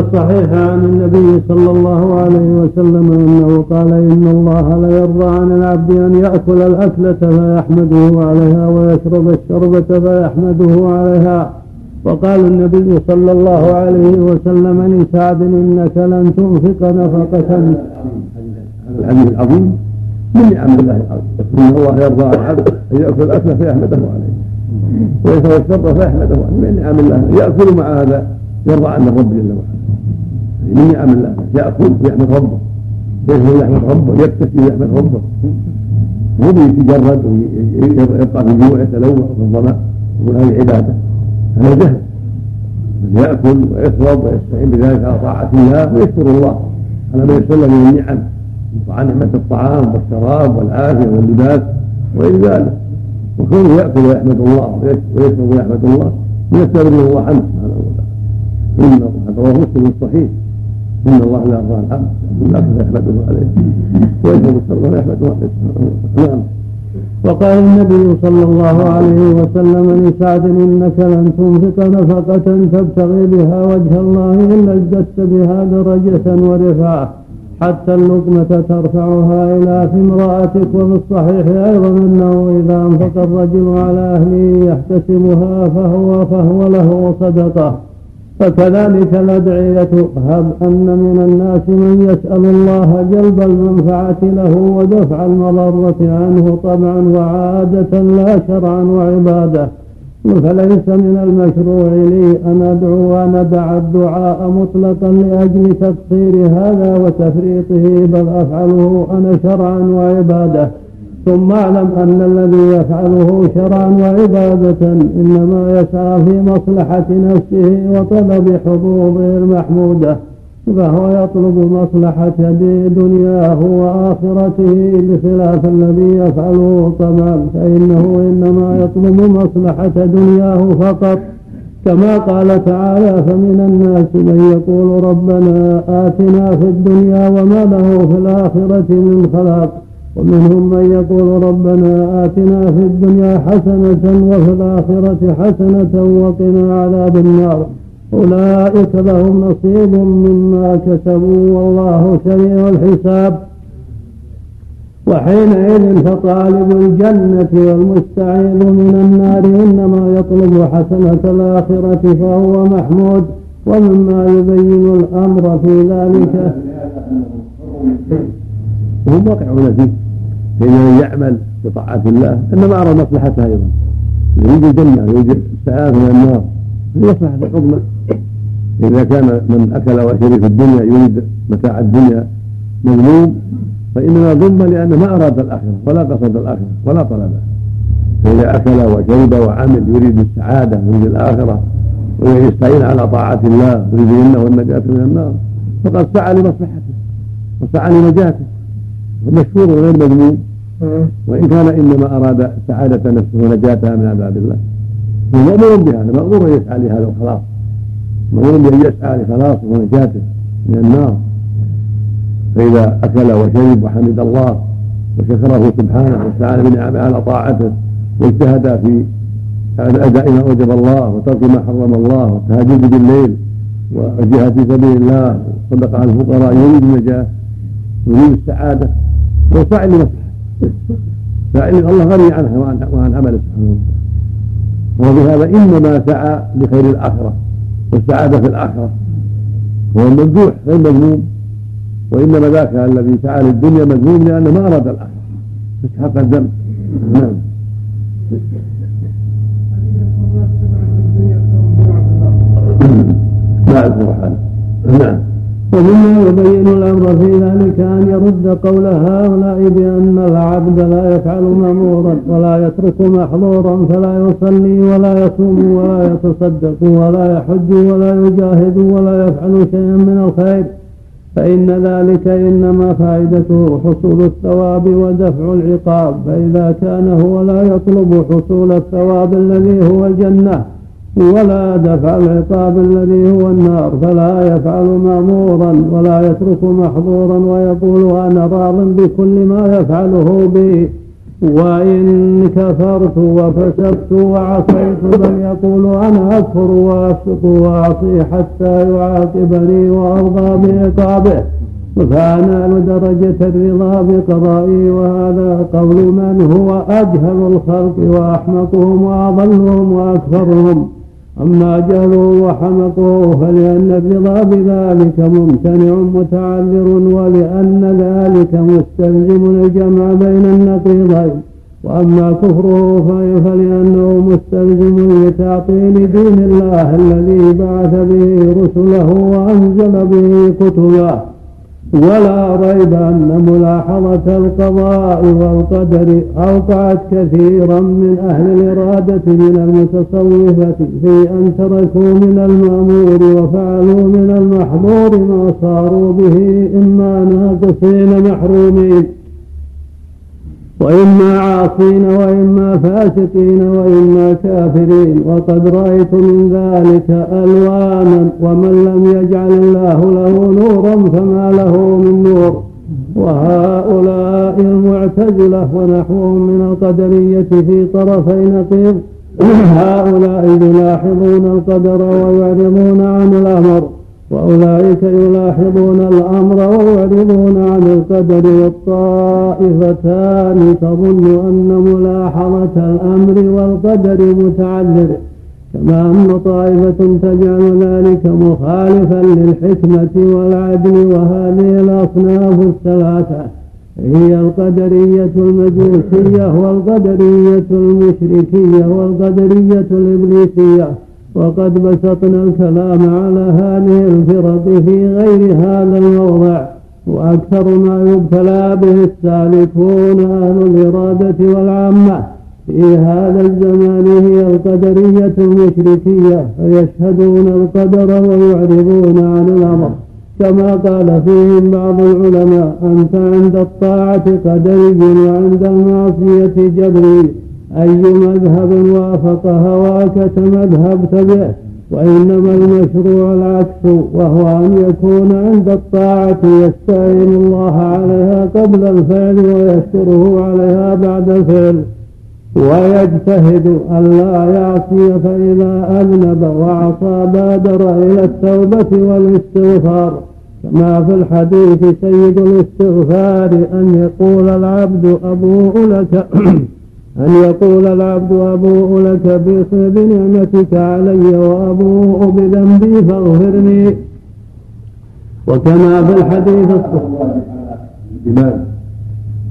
الصحيح عن النبي صلى الله عليه وسلم أنه قال إن الله لا يرضى عن العبد أن يأكل الأكلة فيحمده عليها ويشرب الشربه فيحمده عليها. وقال النبي صلى الله عليه وسلم لسعد إنك لن تنفق نفقة. هذا الحديث العظيم من نعم الله العظيم؟ إن الله يرضى عن العبد أن يأكل الأكلة فيحمده عليه. ويشرب الشربه فيحمده عليه. من نعم الله؟ يأكل مع هذا. يرضى عن الرب جل وعلا. من نعم الله يأكل ويحمد ربه. يشرب ويحمد ربه يكتفي ويحمد ربه. مو يتجرد ويبقى في الجوع يتلوى في الظما يقول هذه عبادة. هذا جهل. من يأكل ويشرب ويستعين بذلك على طاعة الله ويشكر الله على ما يسر من النعم عن نعمة الطعام والشراب والعافية واللباس وغير ذلك. وكونه يأكل ويحمد الله ويشرب ويحمد الله يستبر الله عنه سبحانه وتعالى. إن رواه مسلم الصحيح. إن الله لا يرضى العبد بالأكل يحمده عليه. ويشرب الشرب ويحمده عليه. نعم. وقال النبي صلى الله عليه وسلم لسعد إنك لن تنفق نفقة تبتغي بها وجه الله الا ازددت بها درجة ورفعة حتى اللقمة ترفعها إلى في امرأتك. وفي الصحيح أيضا أنه إذا أنفق الرجل على أهله يحتسبها فهو فهو له صدقة. فكذلك الأدعية هب أن من الناس من يسأل الله جلب المنفعة له ودفع المضرة عنه طبعا وعادة لا شرعا وعبادة. فليس من المشروع لي أن أدعو وندع الدعاء مطلقا لأجل تقصير هذا وتفريطه بل أفعله أنا شرعا وعبادة. ثم اعلم أن الذي يفعله شرعا وعبادة إنما يسعى في مصلحة نفسه وطلب حظوظه المحمودة فهو يطلب مصلحة دنياه وآخرته بخلاف الذي يفعله طبعا فإنه إنما يطلب مصلحة دنياه فقط. كما قال تعالى فمن الناس من يقول ربنا آتنا في الدنيا وما له في الآخرة من خلاق. ومنهم من يقول ربنا آتنا في الدنيا حسنة وفي الآخرة حسنة وقنا عذاب النار. أولئك لهم نصيب مما كسبوا والله سريع الحساب. وحينئذ فطالب الجنة والمستعيذ من النار إنما يطلب حسنة الآخرة فهو محمود ومما يبين الأمر في ذلك. وهم واقعون فيه. فإن من يعمل بطاعة الله إنما أرى مصلحته أيضا. يريد الجنة يريد السعادة من النار. هذه مصلحة عظمى إذا كان من أكل وشرب في الدنيا يريد متاع الدنيا مذموم فإنما ذم لأنه ما أراد الآخرة ولا قصد الآخرة ولا طلبها فإذا أكل وشرب وعمل يريد السعادة يريد الآخرة ويستعين على طاعة الله يريد منه النجاة من النار. فقد سعى لمصلحته وسعى لنجاته. ومشهور غير مذموم. وإن كان إنما أراد سعادة نفسه ونجاتها من عذاب الله هو مأمور بهذا مأمور أن يسعى لهذا الخلاص. مأمور بأن يسعى لخلاصه ونجاته من النار. فإذا أكل وشرب وحمد الله وشكره سبحانه واستعان بنعمه على طاعته واجتهد في أداء ما أوجب الله وترك ما حرم الله والتهجد بالليل والجهاد في سبيل الله وصدق على الفقراء يريد النجاة يريد السعادة. وسعي لمصلحته سعي الله غني عنها وعن عمله سبحانه وتعالى. وبهذا إنما سعى لخير الآخرة والسعادة في الآخرة. هو الممدوح غير مذموم. وإنما ذاك الذي سعى للدنيا مذموم لأنه ما أراد الآخرة. فاستحق الذنب نعم. نعم. ومما يبين الأمر في ذلك أن يرد قول هؤلاء بأن العبد لا يفعل مأمورا ولا يترك محظورا فلا يصلي ولا يصوم ولا يتصدق ولا يحج ولا يجاهد ولا يفعل شيئا من الخير. فإن ذلك إنما فائدته حصول الثواب ودفع العقاب. فإذا كان هو لا يطلب حصول الثواب الذي هو الجنة ولا دفع العقاب الذي هو النار فلا يفعل مأمورا ولا يترك محظورا ويقول أنا راض بكل ما يفعله بي. وإن كفرت وفسقت وعصيت بل يقول أنا أكفر وأفسق وأعصي حتى يعاقبني وأرضى بعقابه. فأنال درجة الرضا بقضائي وهذا قول من هو أجهل الخلق وأحمقهم وأضلهم وأكثرهم. أما جهله وحمقه فلأن الرضا بذلك ممتنع متعذر ولأن ذلك مستلزم الجمع بين النقيضين. وأما كفره فلأنه مستلزم لتعطيل دين الله الذي بعث به رسله وأنزل به كتبه. ولا ريب أن ملاحظة القضاء والقدر أوقعت كثيرا من أهل الإرادة من المتصوفة في أن تركوا من المأمور وفعلوا من المحظور ما صاروا به إما ناقصين محرومين. وإما عاصين وإما فاسقين وإما كافرين. وقد رأيت من ذلك ألوانا ومن لم يجعل الله له نورا فما له من نور. وهؤلاء المعتزلة ونحوهم من القدرية في طرفي نقيض. هؤلاء يلاحظون القدر ويعرضون عن الأمر. وأولئك يلاحظون الأمر ويعرضون عن القدر والطائفتان تظن أن ملاحظة الأمر والقدر متعذر. كما أن طائفة تجعل ذلك مخالفا للحكمة والعدل وهذه الأصناف الثلاثة هي القدرية المجوسية والقدرية المشركية والقدرية الإبليسية. وقد بسطنا الكلام على هذه الفرق في غير هذا الموضع وأكثر ما يبتلى به السالكون أهل الإرادة والعامة. في هذا الزمان هي القدرية المشركية فيشهدون القدر ويعرضون عن الأمر. كما قال فيهم بعض العلماء أنت عند الطاعة قدري وعند المعصية جبري. أي مذهب وافق هواك فمذهبت به وإنما المشروع العكس وهو أن يكون عند الطاعة يستعين الله عليها قبل الفعل ويشكره عليها بعد الفعل. ويجتهد ألا يعصي فإذا أذنب وعصى بادر إلى التوبة والاستغفار. كما في الحديث سيد الاستغفار أن يقول العبد أبوء لك أن يقول العبد أبوء لك بنعمتك علي وأبوء بذنبي فاغفرني؟ وكما في الحديث الإيمان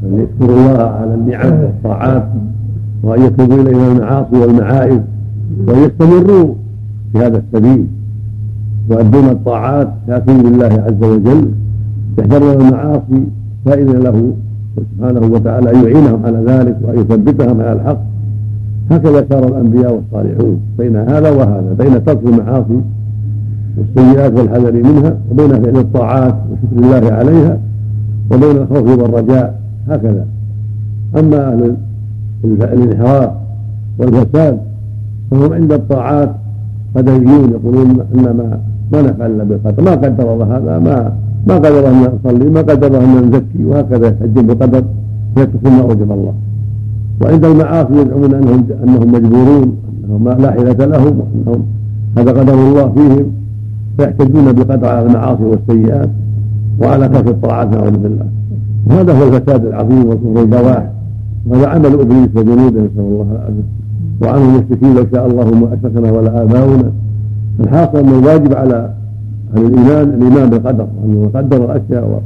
أن يشكر الله على النعم والطاعات وأن يتوبوا إليه المعاصي والمعائب وأن يستمروا في هذا السبيل. يؤدون الطاعات شاكرين لله عز وجل يحذرون المعاصي فإذا له سبحانه وتعالى أن يعينهم على ذلك وأن يثبتهم على الحق. هكذا سار الأنبياء والصالحون بين هذا وهذا بين ترك المعاصي والسيئات والحذر منها وبين فعل الطاعات وشكر الله عليها وبين الخوف والرجاء هكذا. أما أهل الانحراف والفساد فهم عند الطاعات قدريون يقولون ان ما نفعل إلا بالقدر ما قدر الله هذا ما ما قدر أن نصلي ما قدر أن نزكي وهكذا يحجون بقدر فيتركون ما أوجب الله. وعند المعاصي يزعمون انهم أنهم مجبورون أنهم لا حيلة لهم وأنهم هذا قدر الله فيهم فيحتجون بقدر على المعاصي والسيئات وعلى ترك الطاعات نعوذ بالله. وهذا هو الفساد العظيم والكفر البواح. وهذا عمل إبليس وجنوده نسأل الله العافية. وعنه المشركين لو شاء الله ما أشركنا ولا آباؤنا. الحاصل أن الواجب على عن الإيمان الإيمان بالقدر وأنه قدر الأشياء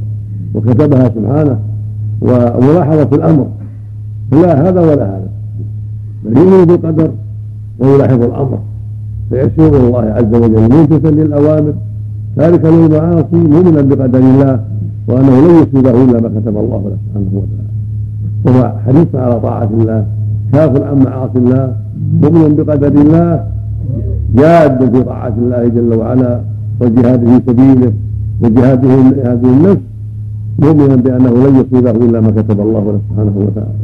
وكتبها سبحانه وملاحظة الأمر. لا هذا ولا هذا. بل يؤمن بالقدر ويلاحظ الأمر. فيسير الله عز وجل. منكسا للاوامر ذلك للمعاصي مؤمنا بقدر الله وأنه لن يصيبه إلا ما كتب الله له سبحانه وتعالى. وهو حريص على طاعة الله كافر عن معاصي الله مؤمن بقدر الله جاد في طاعة الله جل وعلا. والجهاد في سبيله وجهاده هذه النفس مؤمنا بأنه لن يصيبه إلا ما كتب الله له سبحانه وتعالى.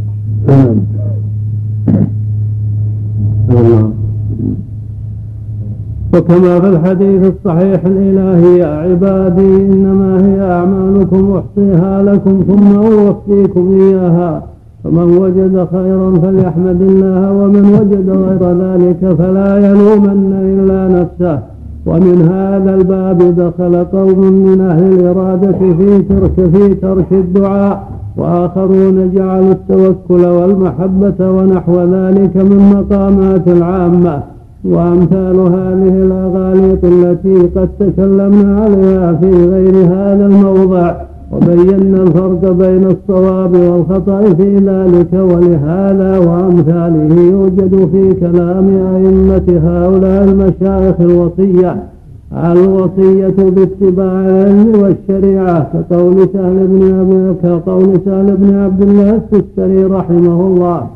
وكما في الحديث الصحيح الإلهي يا عبادي إنما هي أعمالكم أحصيها لكم ثم أوفيكم إياها. فمن وجد خيرا فليحمد الله ومن وجد غير ذلك فلا يلومن إلا نفسه. ومن هذا الباب دخل قوم من أهل الإرادة في ترك في ترك الدعاء وآخرون جعلوا التوكل والمحبة ونحو ذلك من مقامات العامة. وأمثال هذه الأغاليط التي قد تكلمنا عليها في غير هذا الموضع. وبينا الفرق بين الصواب والخطأ في ذلك ولهذا وأمثاله يوجد في كلام أئمة هؤلاء المشايخ الوصية الوصية باتباع العلم والشريعة كقول سهل بن كقول سهل بن عبد الله السستري رحمه الله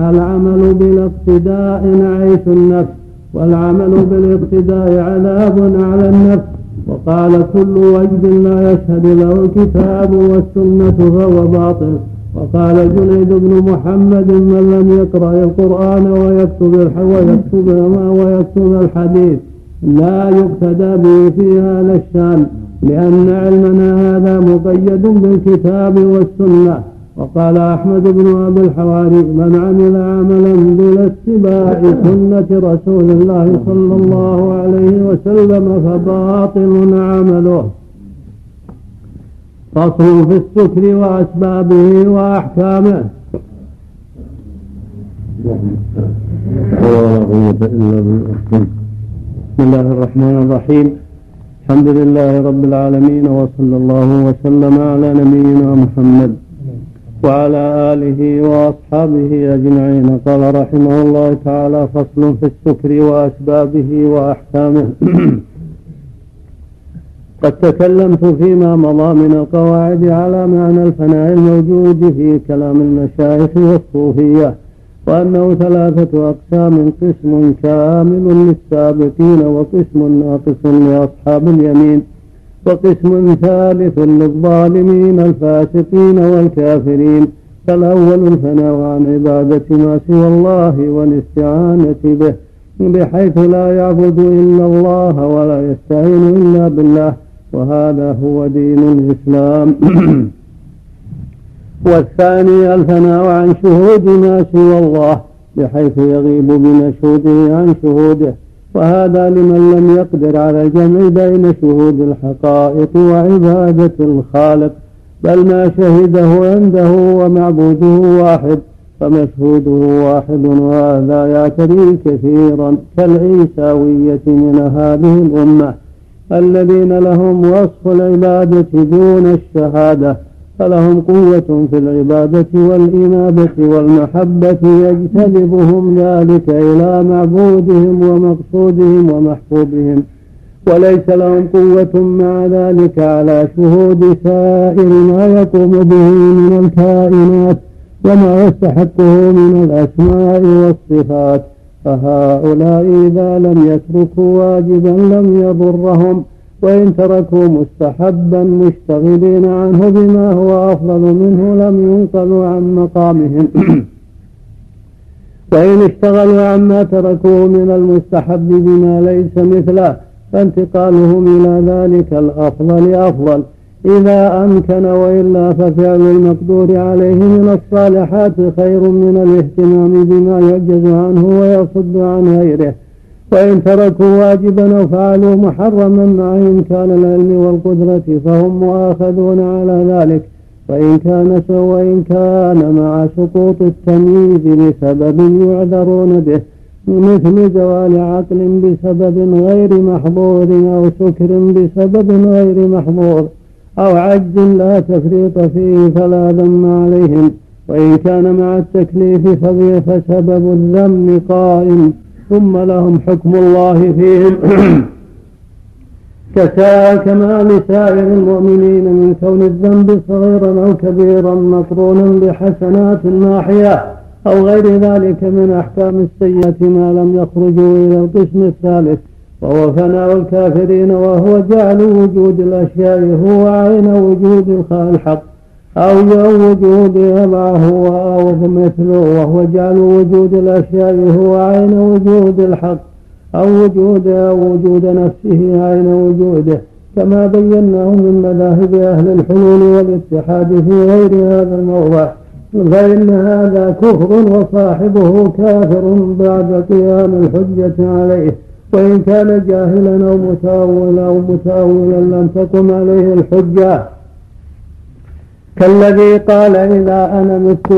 العمل بالاقتداء عيش النفس والعمل بالاقتداء عذاب على النفس. وقال كل وجد لا يشهد له الكتاب والسنة فهو باطل. وقال جنيد بن محمد من لم يقرأ القرآن ويكتب ويكتب ويكتب الحديث. لا يقتدى به في هذا الشأن لأن علمنا هذا مقيد بالكتاب والسنة. وقال أحمد بن أبي الحواري من عمل عملا بلا اتباع سنة رسول الله صلى الله عليه وسلم فباطل عمله. فصل في السكر وأسبابه وأحكامه. بسم الله الرحمن الرحيم. الحمد لله رب العالمين وصلى الله وسلم على نبينا محمد. وعلى آله وأصحابه أجمعين. قال رحمه الله تعالى فصل في السكر وأسبابه وأحكامه. قد تكلمت فيما مضى من القواعد على معنى الفناء الموجود في كلام المشايخ والصوفية وأنه ثلاثة أقسام قسم كامل للسابقين وقسم ناقص لأصحاب اليمين. وقسم ثالث للظالمين الفاسقين والكافرين فالأول الفناء عن عبادة ما سوى الله والاستعانة به بحيث لا يعبد إلا الله ولا يستعين إلا بالله وهذا هو دين الإسلام. والثاني الفناء عن شهود ما سوى الله بحيث يغيب بمشهوده عن شهوده. وهذا لمن لم يقدر على الجمع بين شهود الحقائق وعبادة الخالق بل ما شهده عنده ومعبوده واحد فمشهوده واحد وهذا يعتري كثيرا كالعيساوية من هذه الأمة الذين لهم وصف العبادة دون الشهادة. فلهم قوة في العبادة والإنابة والمحبة يجتذبهم ذلك إلى معبودهم ومقصودهم ومحبوبهم. وليس لهم قوة مع ذلك على شهود سائر ما يقوم به من الكائنات وما يستحقه من الأسماء والصفات. فهؤلاء إذا لم يتركوا واجبا لم يضرهم. وإن تركوا مستحبا مشتغلين عنه بما هو أفضل منه لم ينقلوا عن مقامهم. وإن اشتغلوا عما تركوه من المستحب بما ليس مثله فانتقالهم إلى ذلك الأفضل أفضل. إذا أمكن وإلا ففعل المقدور عليه من الصالحات خير من الاهتمام بما يعجز عنه ويصد عن غيره. وإن تركوا واجبا أو فعلوا محرما مع إمكان العلم والقدرة فهم مؤاخذون على ذلك. وإن كان وإن كان مع سقوط التمييز بسبب يعذرون به مثل زوال عقل بسبب غير محظور أو سكر بسبب غير محظور أو عجز لا تفريط فيه فلا ذم عليهم. وإن كان مع التكليف فسبب الذم قائم. ثم لهم حكم الله فيهم. كما لسائر المؤمنين من كون الذنب صغيرا أو كبيرا مقرونا بحسنات ماحية أو غير ذلك من أحكام السيئة ما لم يخرجوا إلى القسم الثالث. وهو فناء الكافرين وهو جعل وجود الأشياء هو عين وجود الحق أو وجود معه أو مثله وهو جعل وجود الأشياء هو عين وجود الحق أو وجود أو وجود نفسه عين وجوده كما بيناه من مذاهب أهل الحلول والاتحاد في غير هذا الموضع. فإن هذا كفر وصاحبه كافر بعد قيام الحجة عليه وإن كان جاهلا أو متأولا أو متأولا لم تقم عليه الحجة. كالذي قال إذا أنا مت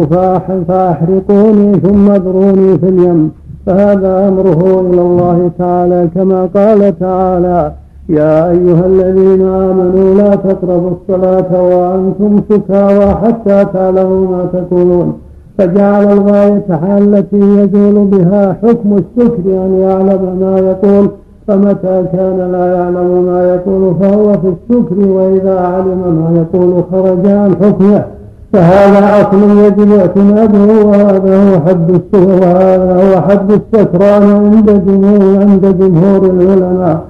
فأحرقوني ثم اذروني في اليم. فهذا أمره إلى الله تعالى كما قال تعالى يا أيها الذين آمنوا لا تقربوا الصلاة وأنتم سكارى حتى تعلموا ما تقولون. فجعل الغاية التي يزول بها حكم السكر أن يعلم ما يقول. فمتى كان لا يعلم ما يقول فهو في السكر وإذا علم ما يقول خرج عن حكمه. فهذا أصل يجب اعتماده وهذا هو حد السكر وهذا هو حد السكران عند جمهور عند جمهور العلماء.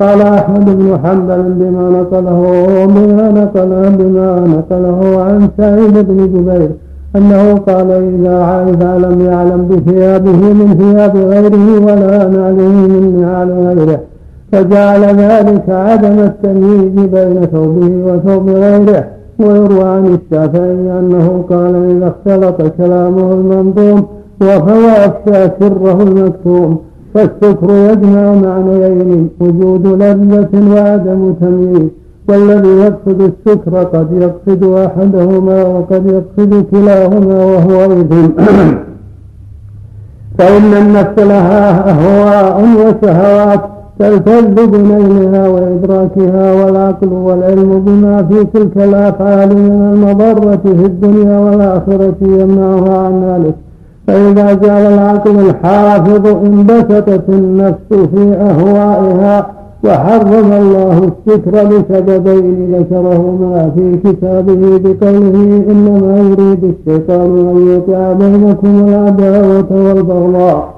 قال أحمد بن حنبل بما نقله بما نقل بما نقله عن سعيد بن جبير. أنه قال إذا إذا لم يعلم بثيابه من ثياب غيره ولا نعله من نعال غيره فجعل ذلك عدم التمييز بين ثوبه وثوب غيره. ويروى عن الشافعي أنه قال إذا اختلط كلامه المنظوم وهو أخشى سره المكتوم فالسكر يجمع معنيين وجود لذة وعدم تمييز. والذي يقصد السكر قد يقصد أحدهما وقد يقصد كلاهما وهو إثم فإن النفس لها أهواء وشهوات تلتذ بنيلها وإدراكها والعقل والعلم بما في تلك الأفعال من المضرة في الدنيا والآخرة يمنعها عن ذلك. فإذا جعل العقل الحافظ انبسطت النفس في أهوائها وحرم الله السكر لسببين ذكرهما في كتابه بقوله إنما يريد الشيطان أن يوقع بينكم العداوة والبغضاء.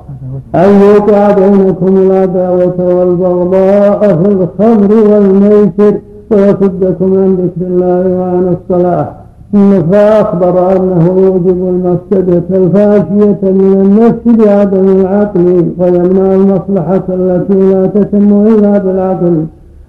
أن يوقع بينكم العداوة والبغضاء في الخمر والميسر ويصدكم عن ذكر الله وعن الصلاة. فأخبر أنه يوجب المفسدة الفاشية من النفس بعدم العقل ويمنع المصلحة التي لا تتم إلا بالعقل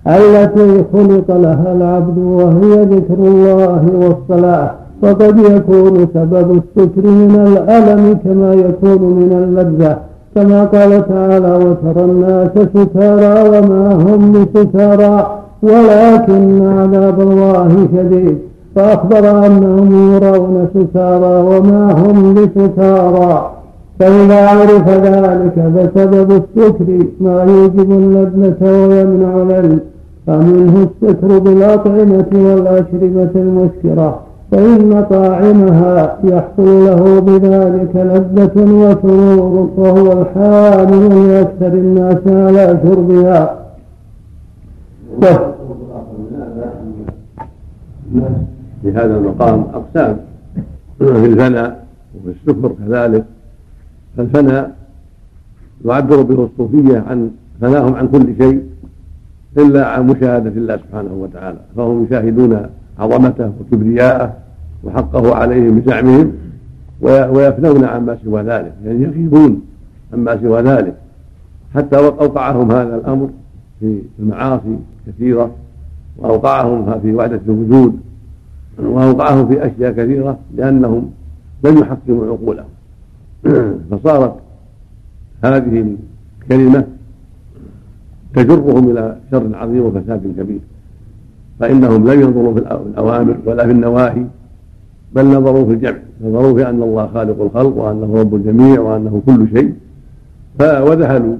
التي خلق لها العبد وهي ذكر الله والصلاة. وقد يكون سبب السكر من الألم كما يكون من اللذة. كما قال تعالى وترى الناس سكارى وما هم بسكارى ولكن عذاب الله شديد. فأخبر أنهم يرون سكارى وما هم بسكارى فإذا عرف ذلك فسبب السكر ما يوجب اللذة ويمنع العلم فمنه السكر بالأطعمة والأشربة المسكرة فإن طاعمها يحصل له بذلك لذة وسرور وهو الحامل لأكثر الناس على شربها. في هذا المقام أقسام. في الفناء وفي السكر كذلك فالفناء يعبر به الصوفية عن فناهم عن كل شيء إلا عن مشاهدة الله سبحانه وتعالى فهم يشاهدون عظمته وكبرياءه وحقه عليهم بزعمهم ويفنون عما سوى ذلك يعني يغيبون عما سوى ذلك. حتى أوقعهم هذا الأمر في المعاصي كثيرة وأوقعهم في وعدة الوجود وأوقعهم في أشياء كثيرة لأنهم لم يحكموا عقولهم. فصارت هذه الكلمة تجرهم إلى شر عظيم وفساد كبير. فإنهم لم ينظروا في الأوامر ولا في النواهي بل نظروا في الجمع. نظروا في أن الله خالق الخلق وأنه رب الجميع وأنه كل شيء. وذهلوا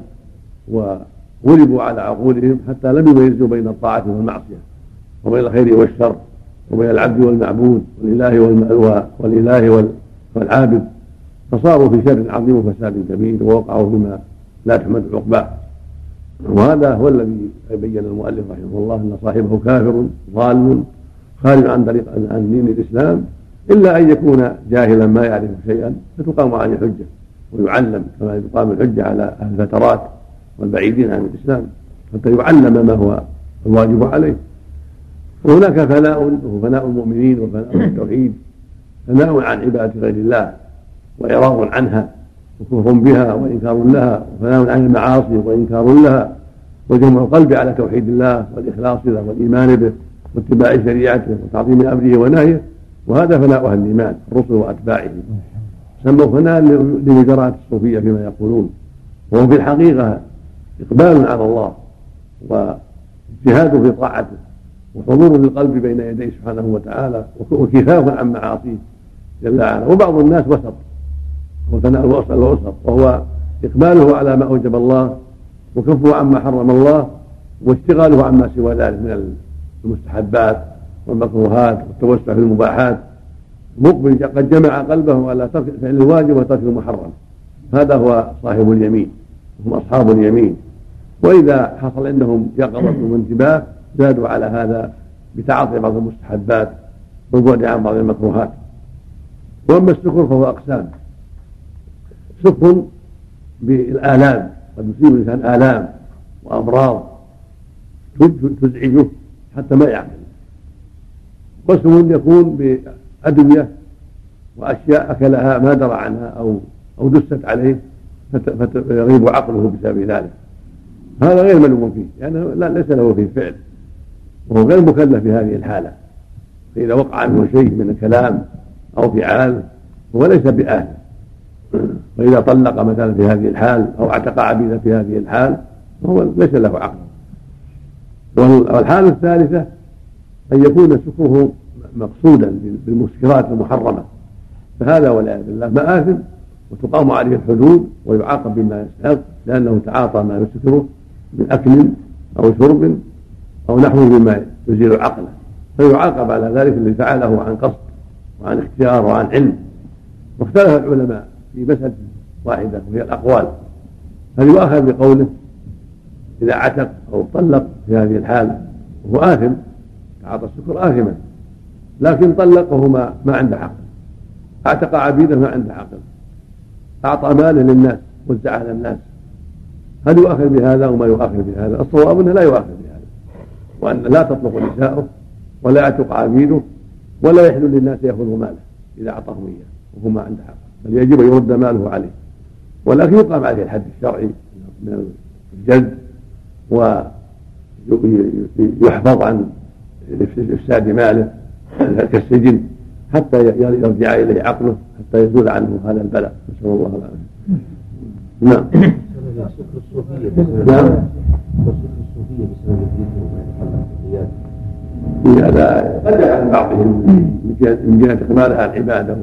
وغلبوا على عقولهم حتى لم يميزوا بين الطاعة والمعصية وبين الخير والشر. وبين العبد والمعبود والإله والإله والعابد. فصاروا في شر عظيم وفساد كبير ووقعوا بما لا تحمد عقباه. وهذا هو الذي بين المؤلف رحمه الله أن صاحبه كافر ضال خارج عن طريق عن دين الإسلام. إلا أن يكون جاهلا ما يعرف شيئا فتقام عليه الحجة ويعلم كما تقام الحجة على أهل الفترات والبعيدين عن الإسلام. حتى يعلم ما هو الواجب عليه. وهناك فناء وهو فناء المؤمنين وفناء التوحيد. فناء عن عبادة غير الله وإعراض عنها وكفر بها وإنكار لها وفناء عن المعاصي وإنكار لها وجمع القلب على توحيد الله والإخلاص له والإيمان به واتباع شريعته وتعظيم أمره ونهيه. وهذا فناء أهل الإيمان الرسل وأتباعهم سموا فناء لوزارات الصوفية فيما يقولون. وهو في الحقيقة إقبال على الله واجتهاد في طاعته. وحضور للقلب بين يديه سبحانه وتعالى وكفاف عن معاصيه جل وعلا. وبعض الناس وسط وثناء الوسط وهو إقباله على ما أوجب الله وكفه عما حرم الله واشتغاله عما سوى ذلك من المستحبات والمكروهات والتوسع في المباحات. مقبل قد جمع قلبه على ترك فعل الواجب وترك المحرم. هذا هو صاحب اليمين هم أصحاب اليمين. وإذا حصل عندهم يقظة وانتباه زادوا على هذا بتعاطي بعض المستحبات والبعد عن بعض المكروهات. وأما السكر فهو أقسام. سكر بالآلام قد يصيب الإنسان آلام وأمراض تزعجه حتى ما يعقل قسم يكون بأدوية وأشياء أكلها ما درى عنها أو أو دست عليه فيغيب عقله بسبب ذلك. هذا غير ملوم فيه لأنه يعني ليس له فيه فعل. وهو غير مكلف في هذه الحالة. فإذا وقع منه شيء من الكلام أو فعال هو ليس بأهل. وإذا طلق مثلا في هذه الحال أو اعتق عبيدا في هذه الحال فهو ليس له عقل. والحالة الثالثة أن يكون سكره مقصودا بالمسكرات المحرمة. فهذا والعياذ بالله مآثم وتقام عليه الحدود ويعاقب بما يستحق لأنه تعاطى ما يسكره من أكل أو شرب أو نحوه مما يزيل عقله. فيعاقب على ذلك الذي فعله عن قصد وعن اختيار وعن علم. واختلف العلماء في مسألة واحدة وهي الأقوال. هل يؤخذ بقوله إذا عتق أو طلق في هذه الحال وهو آثم؟ تعاطى السكر آثما. لكن طلق وهو ما, ما عنده عقل. اعتق عبيده ما عنده عقل. أعطى ماله للناس وزعه على الناس. هل يؤخذ بهذا وما يؤخذ بهذا؟ الصواب أنه لا بهذا وأن لا تطلق نساؤه ولا يعتق عبيده ولا يحل للناس يأخذوا ماله إذا أعطاهم إياه وهو ما عنده حق. بل يجب أن يرد ماله عليه. ولكن يقام عليه الحد الشرعي من الجلد ويحفظ عن إفساد ماله كالسجن حتى يرجع إليه عقله حتى يزول عنه هذا البلاء. نسأل الله العافية. نعم. نعم الصوفية بسبب الذكر وما يتعلق هذا قد يفعل بعضهم من جهة إقبالها على العبادة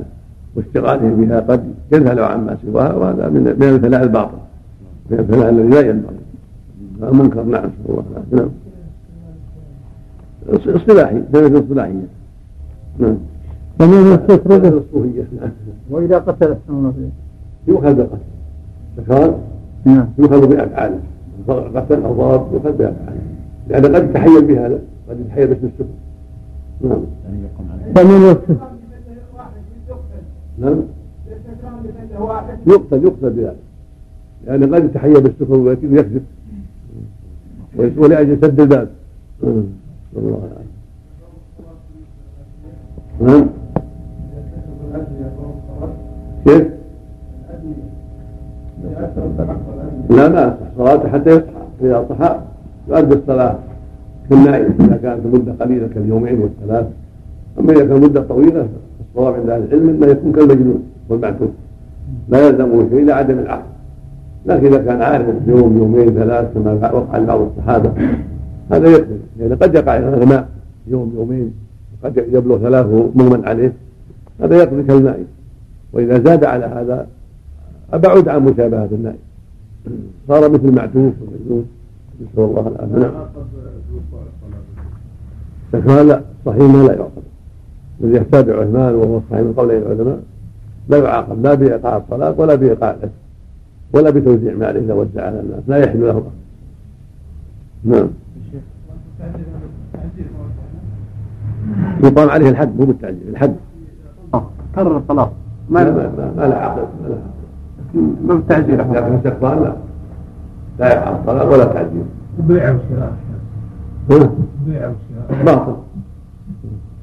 واشتغالهم بها قد يذهل عما سواها وهذا من من الفناء الباطل من الفناء الذي لا ينبغي. المنكر نعم نسأل الله العافية نعم اصطلاحي سنة اصطلاحية نعم. ومن الستر الصوفية نعم. وإذا قتل يؤخذ بالقتل. ذكران نعم. يؤخذ بأفعاله. قتل أو ضرب يؤخذ بأفعاله. لأن قد يتحيل بهذا قد باسم السكر نعم. فمن يقتل. نعم. يقتل يقتل بهذا لأن قد يتحيل بالسكر ويكذب. ولأجل سد الباب. الله نعم. كيف؟ لا ما صلاته حتى يصحى. إذا صحى يؤدي الصلاة كالنائم إذا كانت المدة قليلة كاليومين والثلاث. أما إذا كانت مدة طويلة الصواب عند أهل العلم أنه يكون كالمجنون والمعتوه لا يلزمه شيء إلا عدم العقل لكن إذا كان عارف يوم يومين ثلاث كما وقع لبعض الصحابة هذا يكفي. يعني قد يقع الإغماء يوم يومين قد يبلغ ثلاثة مغمى عليه. هذا يقضي كالنائم وإذا زاد على هذا أبعد عن مشابهة النائم صار مثل معتوف ومجنون نسأل الله العافية. لكن لا صحيح ما لا يعاقب الذي يتابع عثمان وهو صحيح من قول العلماء لا يعاقب لا بإيقاع الصلاة ولا بإيقاع الإثم ولا بتوزيع ماله إذا وزع على الناس لا يحل له. نعم. يقام عليه الحد مو بالتعجيل الحد. كرر الطلاق. ما لا ما لا عقل ما لا ما بالتعجيل لكن الاستقبال لا لا يقع الطلاق ولا تعجيل. بيع وشراء بيع وشراء باطل.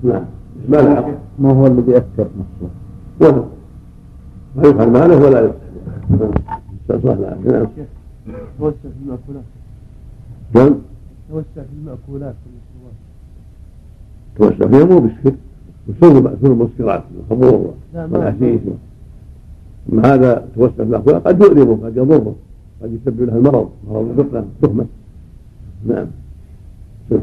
نعم. ما له ما هو الذي يأثر نفسه؟ ولا. ما يفعل ماله ولا الله العافية نعم. توسع في المأكولات. نعم توسع في المأكولات توسع فيها مو بالشرك وشرب شرب المسكرات الخمور والعشيش أما هذا توسع في الأخلاق قد يؤلمه قد يضره قد يسبب له المرض مرض الفقه تهمة. نعم.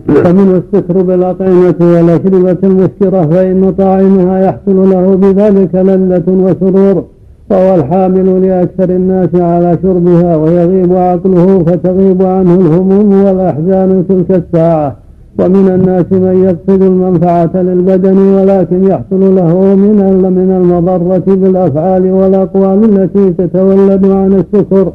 فمن السكر بالأطعمة والأشربة المسكرة فإن طاعمها يحصل له بذلك لذة وسرور فهو الحامل لأكثر الناس على شربها ويغيب عقله فتغيب عنه الهموم والأحزان تلك الساعة. ومن الناس من يقصد المنفعة للبدن ولكن يحصل له من من المضرة بالأفعال والأقوال التي تتولد عن السكر.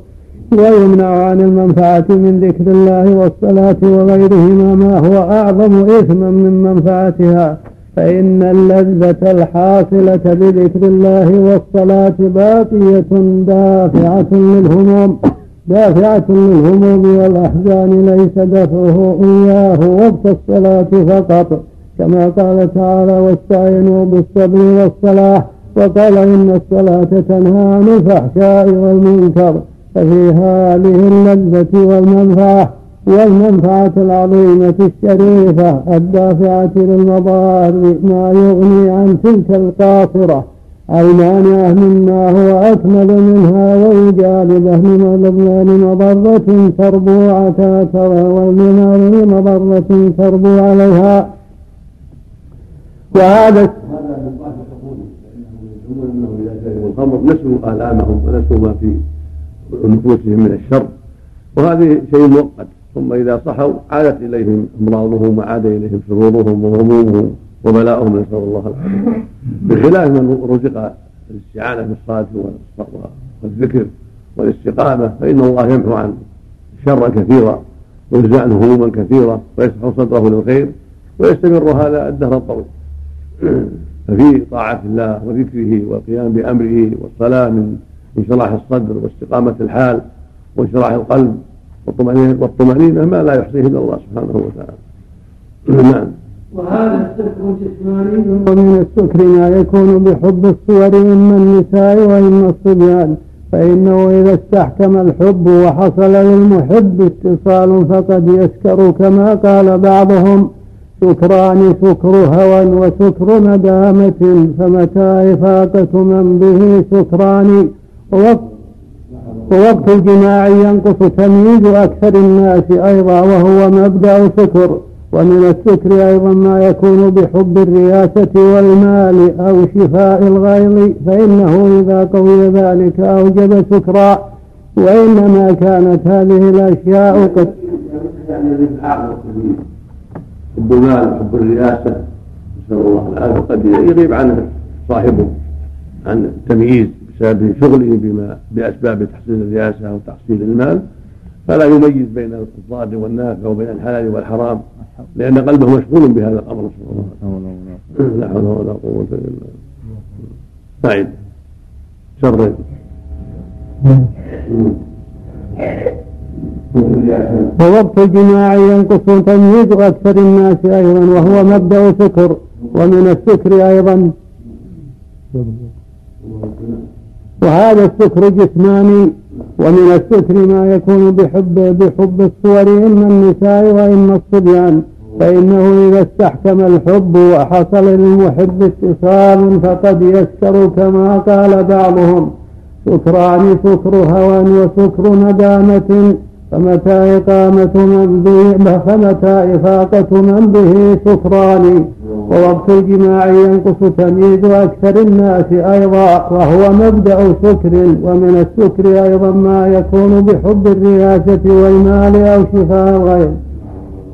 ويمنع عن المنفعة من ذكر الله والصلاة وغيرهما ما هو أعظم إثما من منفعتها. فإن اللذة الحاصلة بذكر الله والصلاة باقية دافعة للهموم. دافعة للهموم والأحزان ليس دفعه إياه وقت الصلاة فقط. كما قال تعالى واستعينوا بالصبر والصلاة. وقال إن الصلاة تنهى عن الفحشاء والمنكر. ففي هذه اللذة والمنفعة والمنفعة العظيمة الشريفة الدافعة للمضار ما يغني عن تلك القاصرة. المانعة مما هو أكمل منها ويجالبه من مضرة تربو عتاتها ومن مضرة تربو عليها. وهذا هذا من شربوا الخمر. نسوا آلامهم ونسوا ما في نفوسهم من الشر. وهذه شيء مؤقت. ثم إذا صحوا عادت إليهم أمراضهم وعاد إليهم شرورهم وهمومهم وبلاؤهم نسأل الله العافية. بخلاف من رزق الاستعانة بالصلاة والذكر والاستقامة فإن الله يمحو عنه شرا كثيرا وينزع عنه هموما كثيرة ويسحو صدره للخير ويستمر هذا الدهر الطويل. ففي طاعة الله وذكره والقيام بأمره والصلاة من انشراح الصدر واستقامة الحال وانشراح القلب والطمأنينة والطمأنينة ما لا يحصيه إلا الله سبحانه وتعالى. نعم. وهذا السكر جسماني ومن السكر ما يكون بحب الصور إما النساء وإما الصبيان فإنه إذا استحكم الحب وحصل للمحب اتصال فقد يسكر كما قال بعضهم سكران سكر هوى وسكر ندامة فمتى إفاقة من به سكران وقت ووقت الجماع ينقص تمييز أكثر الناس أيضا وهو مبدأ سكر ومن السكر أيضا ما يكون بحب الرياسة والمال أو شفاء الغيظ فإنه إذا قوي ذلك أوجب سكرا وإنما كانت هذه الأشياء قد حب المال حب الرياسة نسأل الله العافية. قد يغيب عنه صاحبه عن التمييز بسبب شغله بما بأسباب تحصيل الرياسه أو تحصيل المال فلا يميز بين الضار والنافع وبين الحلال والحرام لأن قلبه مشغول بهذا الأمر. نسال الله لا حول ولا قوة إلا بالله. سعيد شر ووقت الجماع ينقص تمييز أكثر الناس أيضا وهو مبدأ سكر ومن السكر أيضا. وهذا السكر جسماني ومن السكر ما يكون بحب بحب الصور إما النساء وإما الصبيان. فإنه إذا استحكم الحب وحصل للمحب اتصال فقد يسكر كما قال بعضهم. سكران سكر هوى وسكر ندامة. فمتى إقامة من به فمتى إفاقة من به سكران ووقت الجماع ينقص تمييز أكثر الناس أيضا وهو مبدأ سكر ومن السكر أيضا ما يكون بحب الرياسة والمال أو شفاء الغير.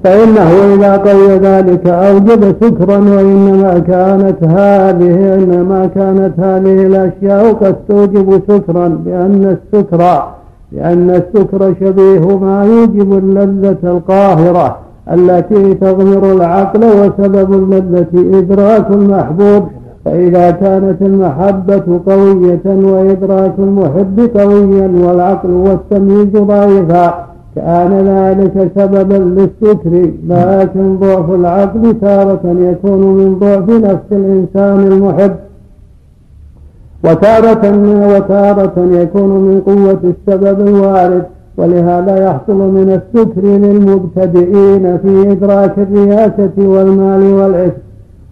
فإنه إذا قوي ذلك أوجب سكرا وإنما كانت هذه إنما كانت هذه الأشياء قد توجب سكرا لأن السكر لأن السكر شبيه ما يوجب اللذة القاهرة التي تغمر العقل وسبب اللذة إدراك المحبوب. فإذا كانت المحبة قوية وإدراك المحب قويا والعقل والتمييز ضعيفا كان ذلك سببا للسكر. لكن ضعف العقل تارة يكون من ضعف نفس الإنسان المحب. وتارة وتارة يكون من قوة السبب الوارد ولهذا يحصل من السكر للمبتدئين في إدراك الرياسة والمال والعفق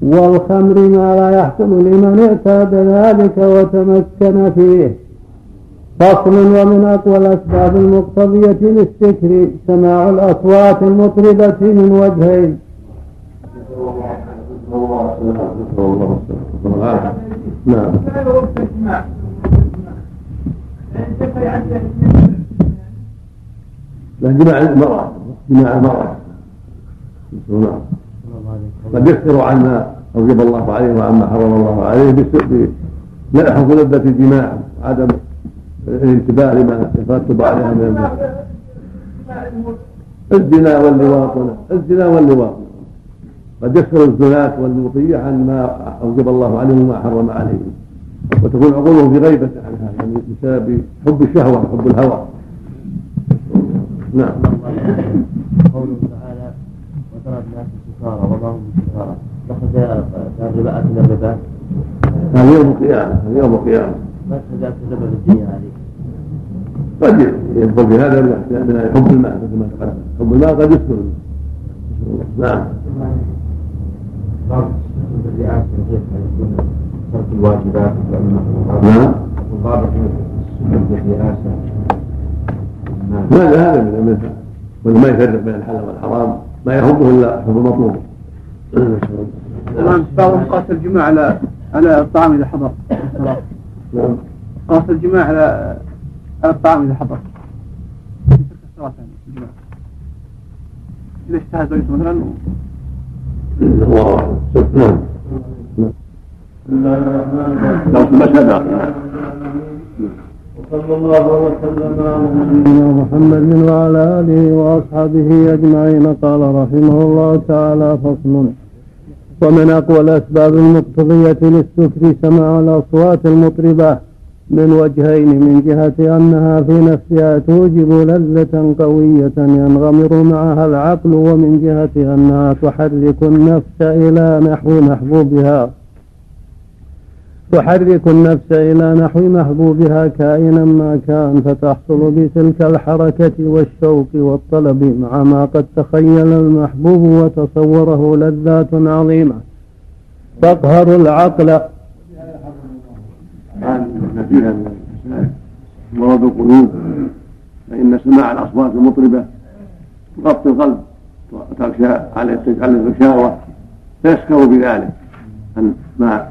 والخمر ما لا يحصل لمن اعتاد ذلك وتمكن فيه. فصل ومن أقوى الأسباب المقتضية للسكر سماع الأصوات المطربة من وجهين. نعم لا جماع المرأة جماع المرأة نعم قد يكثر عما أوجب الله عليه وعما حرم الله عليه بحب لذة الجماع وعدم الانتباه لما يترتب عليها من الزنا واللواط الزنا واللواط قد يكثر الزناة والمطية عن ما أوجب الله عليهم وما حرم عليهم وتكون عقولهم في غيبة عن هذا يعني بسبب حب الشهوة وحب الهوى. نعم. قوله تعالى وترى الناس سكارى وما هم بسكارى دخل الربا أكل الربا هذا يوم القيامة هذا يوم القيامة. ما تجعل الربا بالدنيا هذه؟ قد يدخل في هذا من حب المال مثل ما تقدم. حب المال قد يدخل. نعم. ترك الواجبات نعم. وضابط الرئاسة هذا هذا من وإنه ما يفرق بين الحلال والحرام ما يحبه إلا حب المطلوب نعم بعضهم قاس الجماع على على الطعام إذا حضر. نعم. قاس الجماع على على الطعام إذا حضر. الصلاة يعني الجماع إذا زوجته مثلا الله وصلى الله وسلم على نبينا محمد وعلى آله وأصحابه أجمعين. قال رحمه الله تعالى فصل ومن أقوى الأسباب المقتضية للسكر سماع الأصوات المطربة. من وجهين من جهة أنها في نفسها توجب لذة قوية ينغمر معها العقل ومن جهة أنها تحرك النفس إلى نحو محبوبها. تحرك النفس إلى نحو محبوبها كائنا ما كان فتحصل بتلك الحركة والشوق والطلب مع ما قد تخيل المحبوب وتصوره لذات عظيمة. تقهر العقل من مرض القلوب. فإن سماع الأصوات المطربة تغطي القلب وتغشى عليه تجعل الغشاوة فيسكر بذلك. عن ما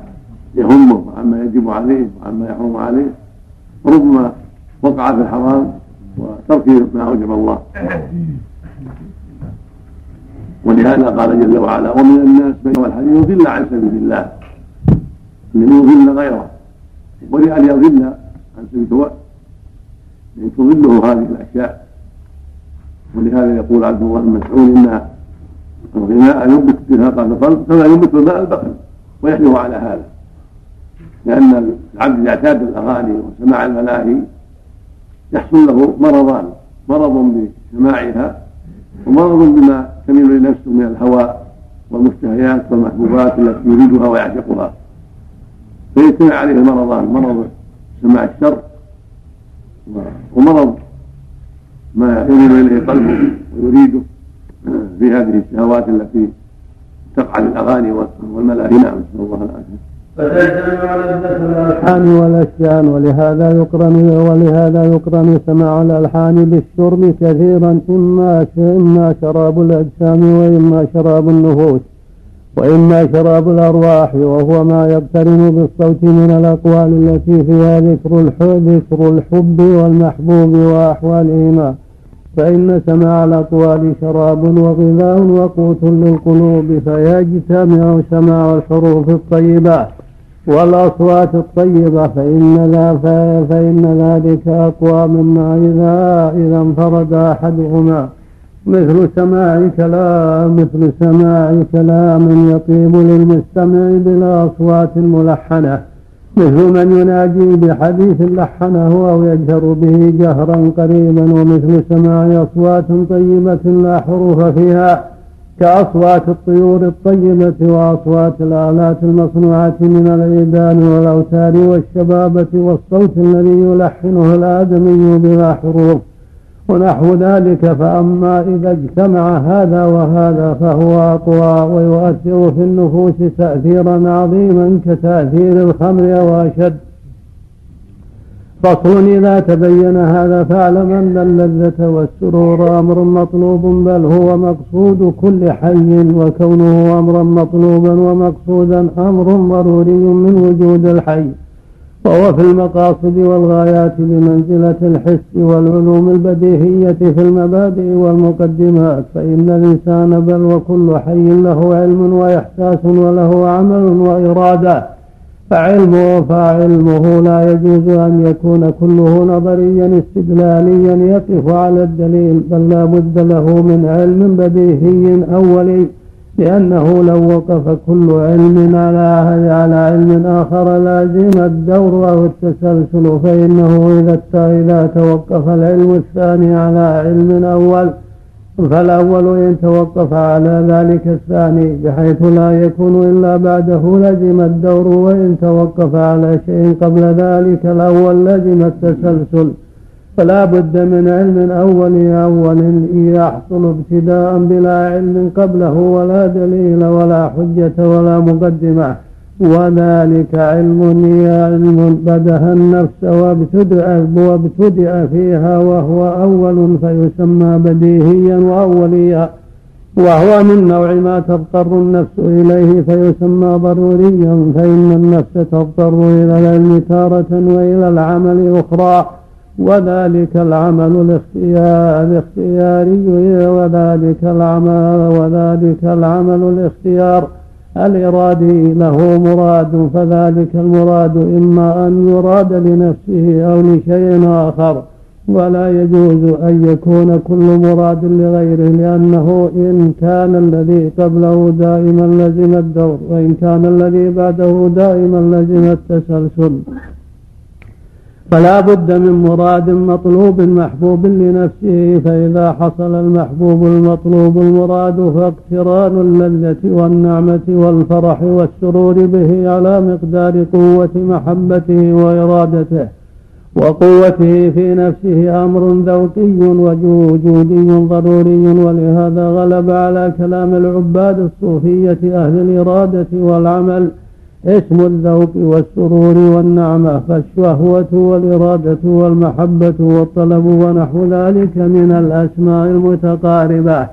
يهمه وعما يجب عليه وعما يحرم عليه وربما وقع في الحرام وترك ما أوجب الله. ولهذا قال جل وعلا ومن الناس والحديث يضل عن سبيل الله من يضل غيره. ولأن يضل عن سبيل الله يعني تضله هذه الأشياء. ولهذا يقول عبد الله بن مسعود إن الغناء ينبت ارهاق القلب كما ينبت الماء البخل ويحلو على هذا. لأن العبد إذا اعتاد الأغاني وسماع الملاهي يحصل له مرضان مرض بسماعها ومرض بما تميل لنفسه من الهوى والمشتهيات والمحبوبات التي يريدها ويعشقها. فيجتمع عليه المرضان مرض سماع الشر. ومرض ما يميل إليه قلبه ويريده في هذه الشهوات التي تقع للأغاني والملاهي. نعم نسأل الله العافية. الألحان والأشيان ولهذا يقرن ولهذا يقرن سماع الألحان بالشرب كثيرا إما إما شراب الأجسام وإما شراب النفوس. وإما شراب الأرواح وهو ما يقترن بالصوت من الأقوال التي فيها ذكر الحب ذكر الحب والمحبوب وأحوالهما. فإن سماع الأقوال شراب وغذاء وقوت للقلوب فيجتمع سماع الحروف الطيبات والأصوات الطيبة. فإن ذا فإن ذلك أقوى مما إذا إذا انفرد أحدهما. مثل سماع كلام مثل سماع كلام يطيب للمستمع بالأصوات الملحنة مثل من يناجي بحديث لحنه أو يجهر به جهرا قريبا ومثل سماع أصوات طيبة لا حروف فيها كأصوات الطيور الطيبة وأصوات الآلات المصنوعة من العيدان والأوتار والشبابة والصوت الذي يلحنه الآدمي بلا حروف. ونحو ذلك فأما إذا اجتمع هذا وهذا فهو أقوى ويؤثر في النفوس تأثيرا عظيما كتأثير الخمر أو أشد فصل إذا تبين هذا فاعلم أن اللذة والسرور أمر مطلوب بل هو مقصود كل حي وكونه أمرا مطلوبا ومقصودا أمر ضروري من وجود الحي. وهو في المقاصد والغايات بمنزلة الحس والعلوم البديهية في المبادئ والمقدمات فإن الإنسان بل وكل حي له علم وإحساس وله عمل وإرادة فعلمه فعلمه لا يجوز أن يكون كله نظريا استدلاليا يقف على الدليل بل لا بد له من علم بديهي أولي. لأنه لو وقف كل علم على على علم آخر لازم الدور أو التسلسل فإنه إذا إذا توقف العلم الثاني على علم أول فالأول إن توقف على ذلك الثاني بحيث لا يكون إلا بعده لزم الدور وإن توقف على شيء قبل ذلك الأول لزم التسلسل. فلا بد من علم أول أول يحصل ابتداء بلا علم قبله ولا دليل ولا حجة ولا مقدمة. وذلك علم علم بدها النفس وابتدأ فيها وهو أول فيسمى بديهيا وأوليا. وهو من نوع ما تضطر النفس إليه فيسمى ضروريا فإن النفس تضطر إلى العلم تارة وإلى العمل أخرى. وذلك العمل الاختيار الاختياري وذلك العمل وذلك العمل الاختيار الإرادي له مراد فذلك المراد إما أن يراد لنفسه أو لشيء آخر. ولا يجوز أن يكون كل مراد لغيره لأنه إن كان الذي قبله دائما لزم الدور وإن كان الذي بعده دائما لزم التسلسل. فلا بد من مراد مطلوب محبوب لنفسه فإذا حصل المحبوب المطلوب المراد فاقتران اللذة والنعمة والفرح والسرور به على مقدار قوة محبته وإرادته وقوته في نفسه أمر ذوقي وجودي ضروري ولهذا غلب على كلام العباد الصوفية أهل الإرادة والعمل اسم الذوق والسرور والنعمة فالشهوة والإرادة والمحبة والطلب ونحو ذلك من الأسماء المتقاربة.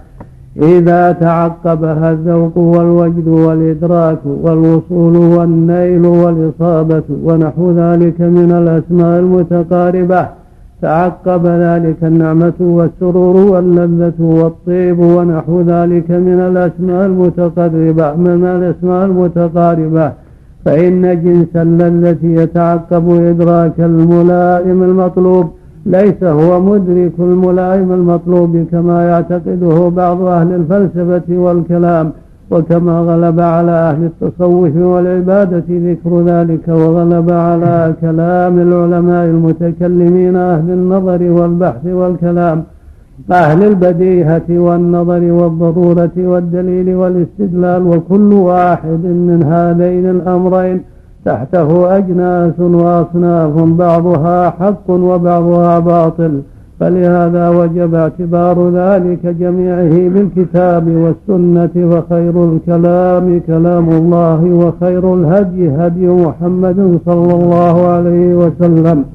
إذا تعقبها الذوق والوجد والإدراك والوصول والنيل والإصابة ونحو ذلك من الأسماء المتقاربة تعقب ذلك النعمة والسرور واللذة والطيب ونحو ذلك من الأسماء المتقربة من الأسماء المتقاربة. فإن جنس اللذة يتعقب إدراك الملائم المطلوب ليس هو مدرك الملائم المطلوب كما يعتقده بعض أهل الفلسفة والكلام وكما غلب على أهل التصوف والعبادة ذكر ذلك وغلب على كلام العلماء المتكلمين أهل النظر والبحث والكلام. أهل البديهة والنظر والضرورة والدليل والاستدلال وكل واحد من هذين الأمرين تحته أجناس وأصناف بعضها حق وبعضها باطل. فلهذا وجب اعتبار ذلك جميعه بالكتاب والسنة وخير الكلام كلام الله وخير الهدي هدي محمد صلى الله عليه وسلم.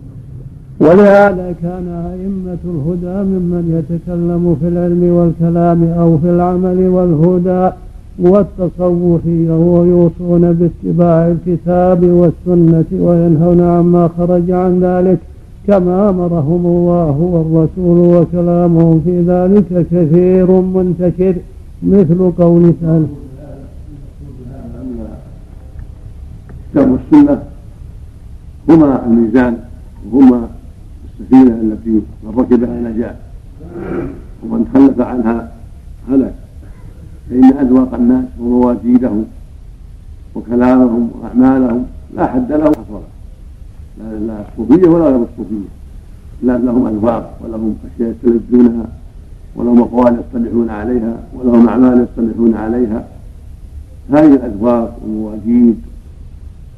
ولهذا كان أئمة الهدى ممن يتكلم في العلم والكلام أو في العمل والهدى والتصوف ويوصون باتباع الكتاب والسنة وينهون عما خرج عن ذلك كما أمرهم الله والرسول وكلامهم في ذلك كثير منتشر مثل قول تعالى الكتاب والسنة هما الميزان وهما السفينة التي من ركبها نجا ومن تخلف عنها هلك. فإن أذواق الناس ومواجيدهم وكلامهم وأعمالهم لا حد له حصر لا لا الصوفية ولا غير الصوفية لا لهم أذواق ولهم أشياء يستلذونها ولهم أقوال يصطلحون عليها ولهم أعمال يصطلحون عليها. هذه الأذواق والمواجيد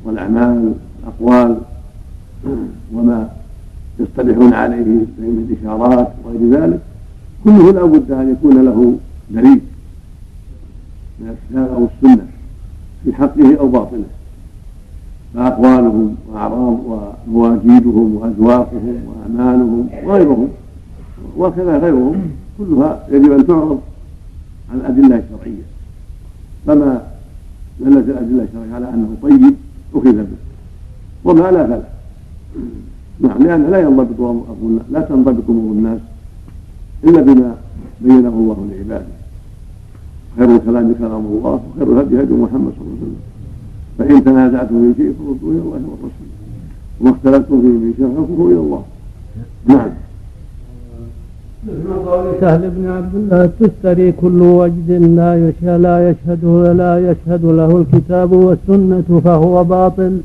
والأعمال والأقوال وما يصطلحون عليه من الإشارات وغير ذلك كله لا بد أن يكون له دليل من الكتاب أو السنة في حقه أو باطله فأقوالهم وأعراض ومواجيدهم وأذواقهم وأعمالهم وغيرهم وكذا غيرهم كلها يجب أن تعرض على الأدلة الشرعية. فما دلت الأدلة الشرعية على أنه طيب أخذ به. وما لا فلا. نعم لأن لا ينضبط لا تنضبط أمور الناس إلا بما بينه الله لعباده. خير الكلام كلام الله وخير الهدي هدي محمد صلى الله عليه وسلم. فإن تنازعتم في شيء فردوه إلى الله والرسول. وما اختلفتم فيه من شيء فحكمه إلى الله. نعم. سهل بن عبد الله تشتري كل وجد لا يشهد لا يشهد لا يشهد له الكتاب والسنة فهو باطل.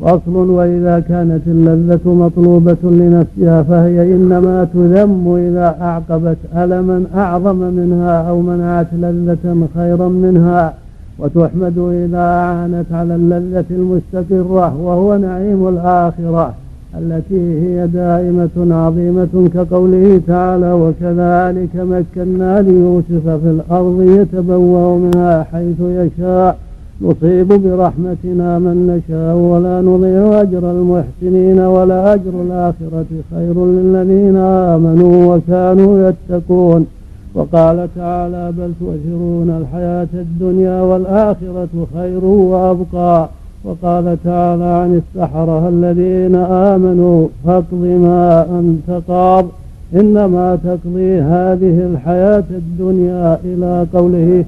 وأصل وإذا كانت اللذة مطلوبة لنفسها فهي إنما تذم إذا أعقبت ألما أعظم منها أو منعت لذة خيرا منها وتحمد إذا أعانت على اللذة المستقرة وهو نعيم الآخرة التي هي دائمة عظيمة كقوله تعالى وكذلك مكنا ليوسف في الأرض يتبوأ منها حيث يشاء نصيب برحمتنا من نشاء ولا نضيع أجر المحسنين ولا أجر الآخرة خير للذين آمنوا وكانوا يتقون. وقال تعالى بل تؤثرون الحياة الدنيا والآخرة خير وأبقى. وقال تعالى عن السحرة الذين آمنوا فاقض ما أنت قاض. إنما تقضي هذه الحياة الدنيا إلى قوله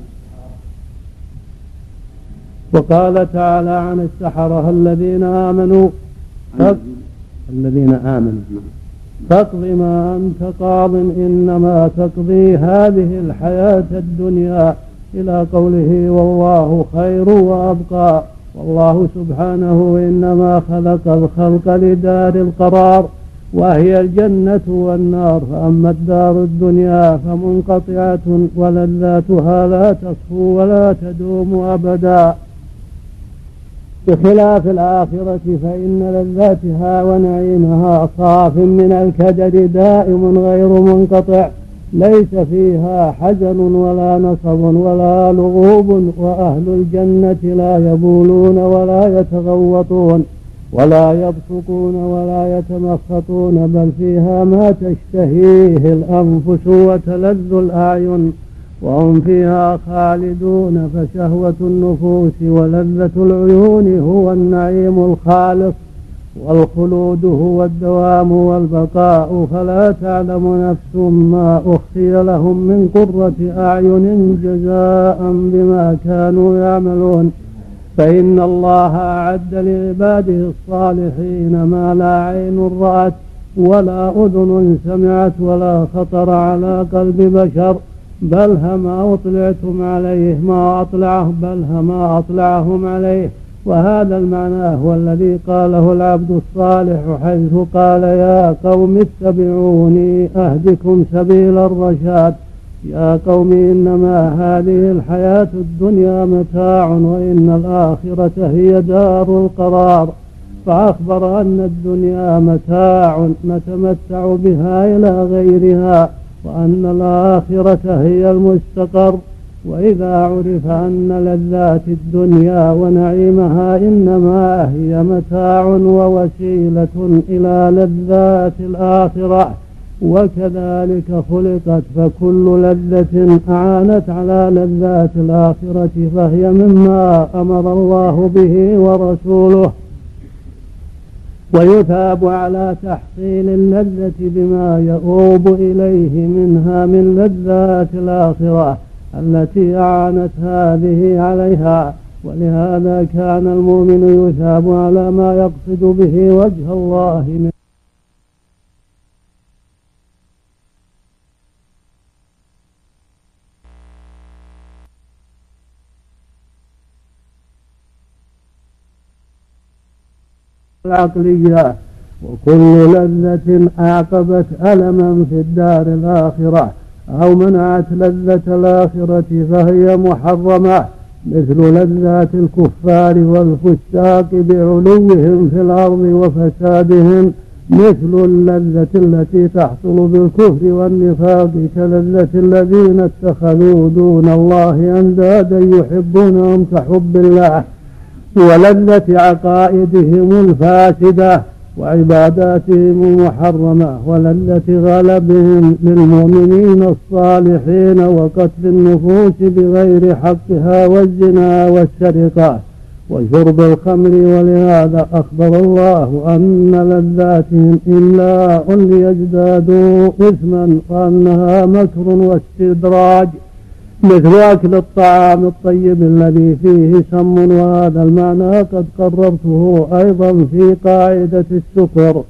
وقال تعالى عن السحرة الذين آمنوا الذين آمنوا. فاقض ما أنت قاض إنما تقضي هذه الحياة الدنيا إلى قوله والله خير وأبقى. والله سبحانه إنما خلق الخلق لدار القرار وهي الجنة والنار. فأما الدار الدنيا فمنقطعة ولذاتها لا تصفو ولا تدوم أبدا. بخلاف الآخرة فإن لذاتها ونعيمها صاف من الكدر دائم غير منقطع ليس فيها حزن ولا نصب ولا لغوب وأهل الجنة لا يبولون ولا يتغوطون ولا يبصقون ولا يتمخطون بل فيها ما تشتهيه الأنفس وتلذ الأعين. وهم فيها خالدون فشهوة النفوس ولذة العيون هو النعيم الخالص والخلود هو الدوام والبقاء. فلا تعلم نفس ما أخفي لهم من قرة أعين جزاء بما كانوا يعملون. فإن الله أعد لعباده الصالحين ما لا عين رأت ولا أذن سمعت ولا خطر على قلب بشر. بل ما أطلعتم عليه ما أطلعه بل ما أطلعهم عليه. وهذا المعنى هو الذي قاله العبد الصالح حيث قال يا قوم اتبعوني أهدكم سبيل الرشاد. يا قوم إنما هذه الحياة الدنيا متاع وإن الآخرة هي دار القرار. فأخبر أن الدنيا متاع نتمتع بها إلى غيرها. وأن الآخرة هي المستقر وإذا عرف أن لذات الدنيا ونعيمها إنما هي متاع ووسيلة إلى لذات الآخرة وكذلك خلقت فكل لذة أعانت على لذات الآخرة فهي مما أمر الله به ورسوله. ويثاب على تحصيل اللذة بما يؤوب إليه منها من لذات الآخرة التي أعانت هذه عليها. ولهذا كان المؤمن يثاب على ما يقصد به وجه الله من العقلية. وكل لذة أعقبت ألما في الدار الآخرة أو منعت لذة الآخرة فهي محرمة. مثل لذات الكفار والفساق بعلوهم في الأرض وفسادهم. مثل اللذة التي تحصل بالكفر والنفاق كلذة الذين اتخذوا دون الله أندادا يحبونهم كحب الله. ولذة عقائدهم الفاسدة وعباداتهم المحرمة ولذة غلبهم للمؤمنين الصالحين وقتل النفوس بغير حقها والزنا والسرقة وشرب الخمر ولهذا أخبر الله أن لذاتهم إلا ليزدادوا إثما وأنها مكر واستدراج مثل أكل الطعام الطيب الذي فيه سم وهذا المعنى قد قررته أيضا في قاعدة السكر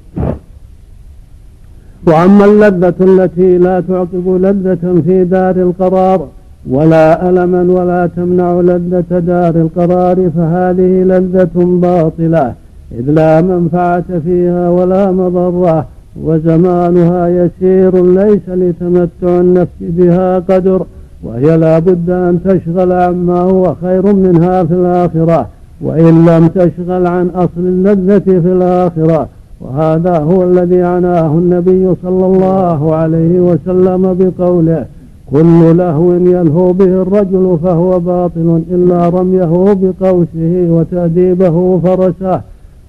وأما اللذة التي لا تعقب لذة في دار القرار ولا ألما ولا تمنع لذة دار القرار فهذه لذة باطلة إذ لا منفعة فيها ولا مضرة وزمانها يسير ليس لتمتع النفس بها قدر. وهي لا بد أن تشغل عما هو خير منها في الآخرة وإن لم تشغل عن أصل اللذة في الآخرة. وهذا هو الذي عناه النبي صلى الله عليه وسلم بقوله كل لهو يلهو به الرجل فهو باطل إلا رميه بقوسه وتأديبه فرسه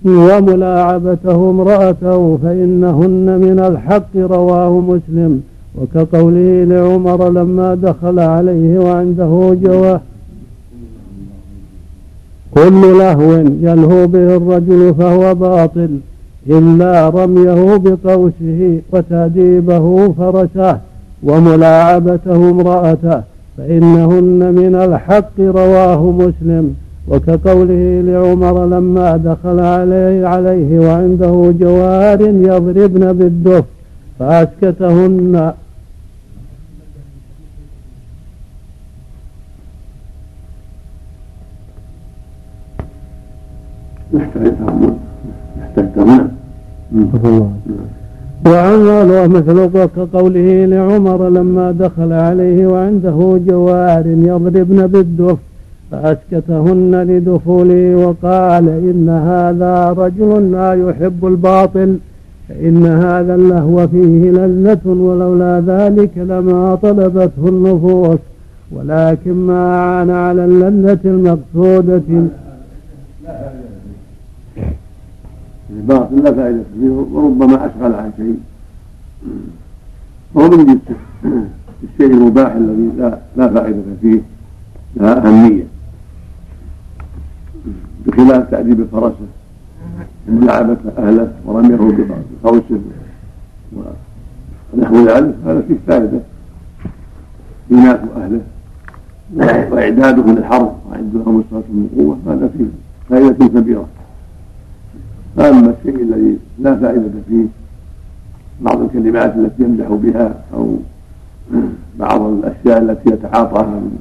وملاعبته امرأته فإنهن من الحق رواه مسلم. وكقوله لعمر لما دخل عليه وعنده جواه كل لهو يلهو به الرجل فهو باطل إلا رميه بقوسه وتأديبه فرسه وملاعبته امرأته فإنهن من الحق رواه مسلم وكقوله لعمر لما دخل عليه, عليه وعنده جوار يضربن بالدف فأسكتهن يحتاج يحتاج تمام وعمله مثل كقوله لعمر لما دخل عليه وعنده جوار يضربن بالدف فأسكتهن لدخوله وقال إن هذا رجل لا يحب الباطل فإن هذا اللهو فيه لذة ولولا ذلك لما طلبته النفوس ولكن ما عان على اللذة المقصودة الباطل لا فائدة فيه وربما أشغل عن شيء. وهو من الشيء المباح الذي لا لا فائدة فيه لا أهمية. بخلاف تأديب فرسه وملاعبة أهله ورميه بقوسه ونحو ذلك هذا فيه فائدة. إيناس أهله وإعدادهم للحرب وأعد لهم الصلاة من قوة هذا فيه فائدة كبيرة. فأما الشيء الذي لا فائدة فيه بعض الكلمات التي يمدح بها أو بعض الأشياء التي يتعاطاها من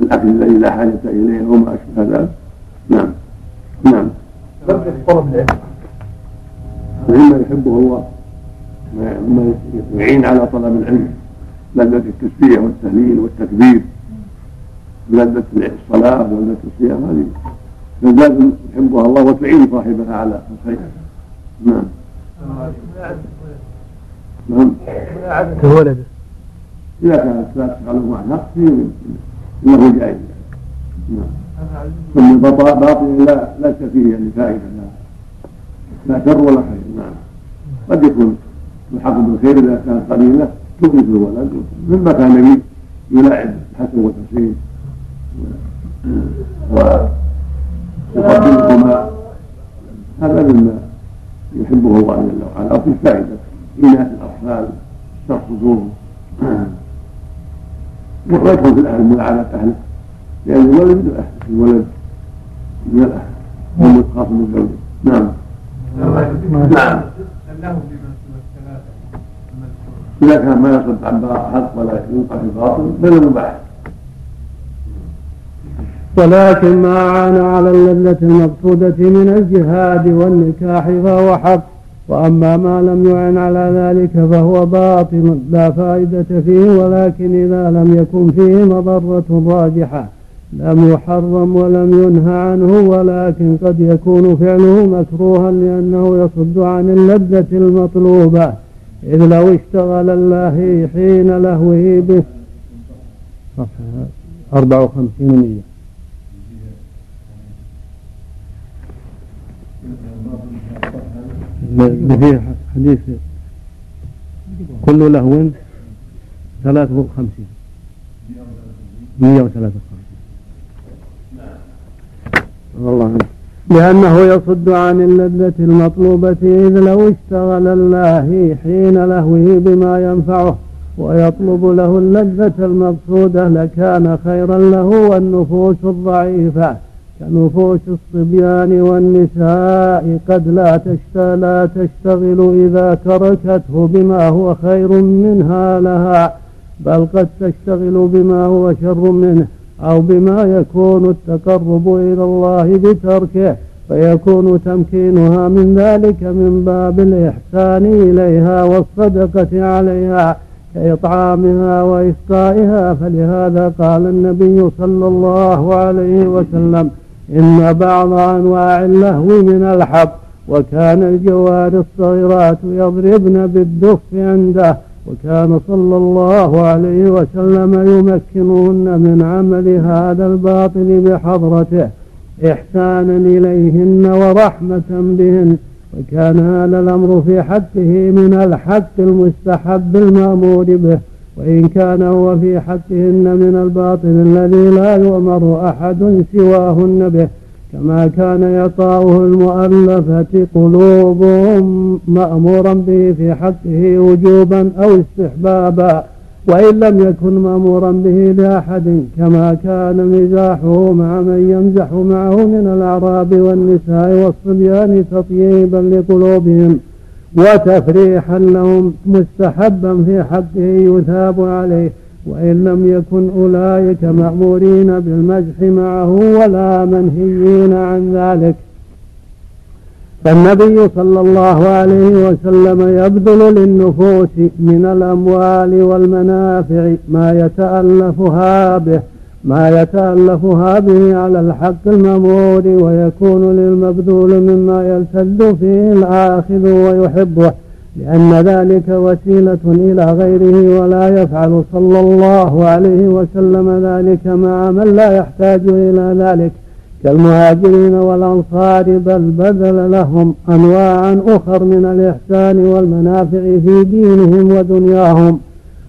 الأكل الذي لا حاجة إليه وما أشبه ذلك. نعم. نعم. طلب العلم مما يحبه الله. مما يعين على طلب العلم. لذة التسبيح والتهليل والتكبير. لذة الصلاة ولذة الصيام هذه لازم يحبها الله وتعين صاحبها على الخير. نعم. نعم. كولده. إذا كانت لا تشغله عن حق إنه جائز. نعم. ثم باطل لا ليس فيه يعني فائدة لا لا شر ولا خير. نعم. قد يكون الحق بالخير إذا كانت قليلة تغني الولد مما كان يلاعب الحسن والحسين يقدمهما هذا مما يحبه الله جل وعلا أو في فائدة إناث الاطفال شرح صدورهم في الأهل ملاعنه اهله لأن الولد من الأهل الولد من الأهل. هو متخاصم من زوجه نعم. نعم. إذا كان ما يصد عن حق ولا يوقع في باطل فلا مباح ولكن ما عان على اللذة المقصودة من الجهاد والنكاح فهو حق وأما ما لم يعن على ذلك فهو باطل لا فائدة فيه ولكن إذا لم يكن فيه مضرة راجحة. لم يحرم ولم ينهى عنه ولكن قد يكون فعله مكروها لأنه يصد عن اللذة المطلوبة. إذ لو اشتغل الله حين لهوه به صفحة 54 في حديث كل لهو ثلاث وخمسين مية وثلاثة والله. لأنه يصد عن اللذة المطلوبة إذ لو اشتغل الله حين لهوه بما ينفعه ويطلب له اللذة المقصودة لكان خيرا له والنفوس الضعيفة. كنفوس الصبيان والنساء قد لا لا تشتغل إذا تركته بما هو خير منها لها بل قد تشتغل بما هو شر منه أو بما يكون التقرب إلى الله بتركه فيكون تمكينها من ذلك من باب الإحسان إليها والصدقة عليها كإطعامها وإسقائها فلهذا قال النبي صلى الله عليه وسلم إن بعض أنواع اللهو من الحق وكان الجوار الصغيرات يضربن بالدف عنده وكان صلى الله عليه وسلم يمكنهن من عمل هذا الباطل بحضرته إحسانا إليهن ورحمة بهن وكان هذا الأمر في حقه من الحق المستحب المأمور به. وإن كان هو في حقهن من الباطل الذي لا يؤمر أحد سواهن به كما كان يطاؤه المؤلفة قلوبهم مأمورا به في حقه وجوبا أو استحبابا وإن لم يكن مأمورا به لأحد كما كان مزاحه مع من يمزح معه من الأعراب والنساء والصبيان تطييبا لقلوبهم. وتفريحا لهم مستحبا في حقه يثاب عليه وإن لم يكن أولئك مأمورين بالمزح معه ولا منهيين عن ذلك. فالنبي صلى الله عليه وسلم يبذل للنفوس من الأموال والمنافع ما يتألفها به. ما يتألفها به على الحق المأمور ويكون للمبذول مما يلتذ فيه الآخذ ويحبه لأن ذلك وسيلة إلى غيره ولا يفعل صلى الله عليه وسلم ذلك مع من لا يحتاج إلى ذلك. كالمهاجرين والأنصار بل بذل لهم أنواعا أخر من الإحسان والمنافع في دينهم ودنياهم.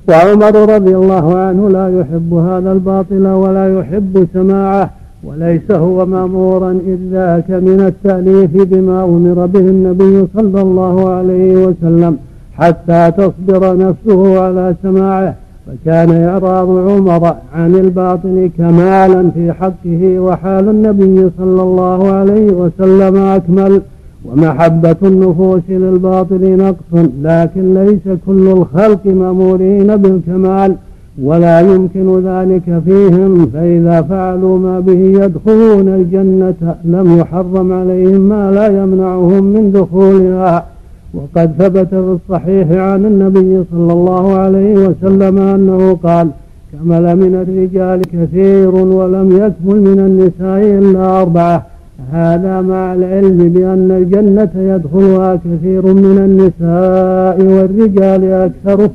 وعمر رضي الله عنه لا يحب هذا الباطل ولا يحب سماعه وليس هو مأمورا إذ ذاك من التأليف بما أمر به النبي صلى الله عليه وسلم حتى تصبر نفسه على سماعه فكان إعراض عمر عن الباطل كمالا في حقه وحال النبي صلى الله عليه وسلم أكمل. ومحبة النفوس للباطل نقص لكن ليس كل الخلق مأمورين بالكمال ولا يمكن ذلك فيهم فإذا فعلوا ما به يدخلون الجنة لم يحرم عليهم ما لا يمنعهم من دخولها. وقد ثبت في الصحيح عن النبي صلى الله عليه وسلم أنه قال كمل من الرجال كثير ولم يكمل من النساء إلا أربعة هذا مع العلم بأن الجنة يدخلها كثير من النساء والرجال أكثره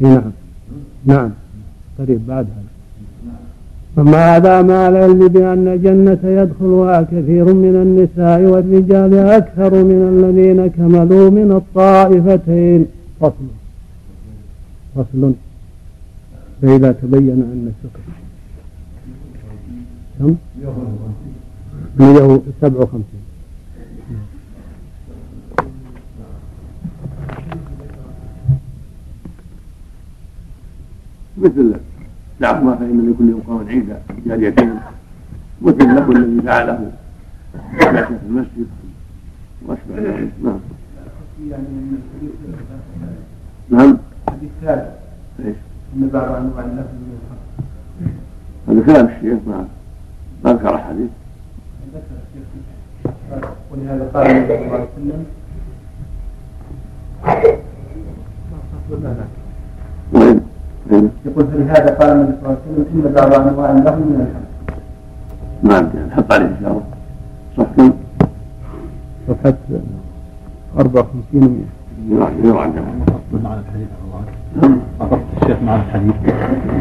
نعم. نعم. قريب بعد هذا. أما هذا مع العلم بأن الجنة يدخلها كثير من النساء والرجال أكثر من الذين كملوا من الطائفتين. فصل. فصل. فإذا تبين أن السكر كم؟ سبع وخمسين. مثل دعهما فإن لكل يوم قوم عيدا جاريتين مثل له الذي فعله في المسجد. وأشبه ذلك. نعم. نعم. حديث ثالث إيش؟ إن بعض أنواع اللفظ من الحق هذا كلام الشيخ نعم. ما ذكر حديث ذكر الشيخ ولهذا قال النبي صلى الله عليه وسلم؟ يقول فلهذا قال النبي صلى الله عليه وسلم ان بعض انواع له من الحمد عندي نحط عليه ان شاء الله صح صفحة 54 يراجع معنى الحديث أقصد الشيخ معنى الحديث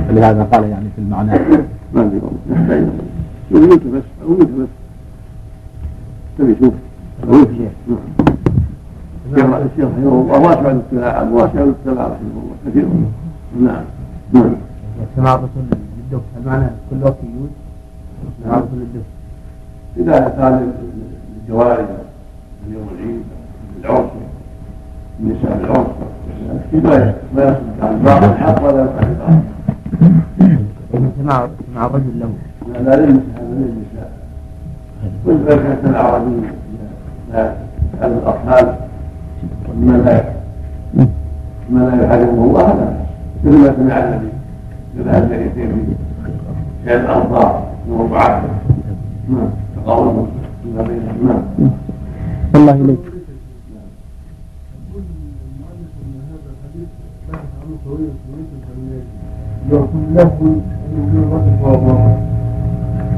فلهذا قال يعني في المعنى ما ادري والله يحتاج انت بس أو انت بس تبي شوف. الشيخ رحمه الله واسع الاطلاع واسع الاطلاع رحمه الله. كثير. نعم. نعم. سماع الرسول للدف هل معنى كل وقت يجوز؟ سماع الرسول للدف إذا كان الجواري اليوم العيد العرس النساء العرس ما يصدق عن بعض الحق ولا يصح بعض. سماع سماع الرجل له. لا هذا للنساء وإذا كانت الأعرابي لا يفعل الأطفال مما لا ما لا يحرمه الله لا مثل ما سمع النبي في هذه الجريتين في شيء الأنصار وربعات نعم تقاوموا فيما بينهم نعم الله إليك.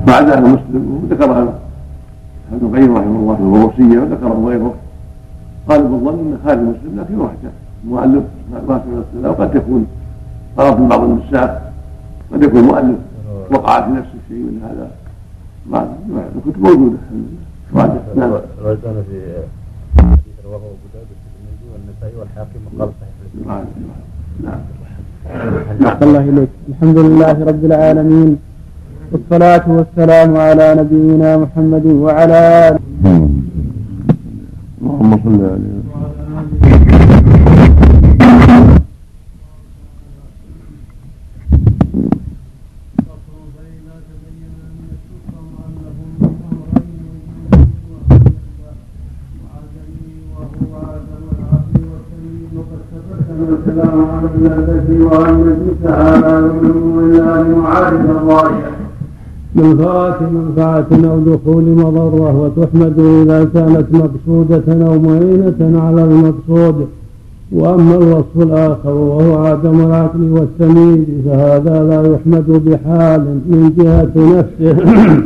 بعد أهل مسلم وذكرها ابن القيم رحمه الله في الوصية وذكره غيره. قال ابن الظن أن خالد مسلم لكن وحدة. مؤلف ما في وقد يكون طرف من بعض النساء قد يكون مؤلف. وقع في نفسه شيء من هذا. ما الكتب موجوده الحمد لله نعم. كان في حديث رواه أبو داود والترمذي والنسائي والحاكم وقال صحيح. نعم. نعم. نعم الله إليك الحمد لله رب العالمين. والصلاة والسلام على نبينا محمد وعلى آله. اللهم صل عليه الذي وأن تعالى من الله معارض الراجع منفعة منفعة أو دخول مضرة وتحمد إذا كانت مقصودة أو معينة على المقصود. وأما الوصف الآخر وهو عدم العقل والتمييز فهذا لا يحمد بحال من جهة نفسه.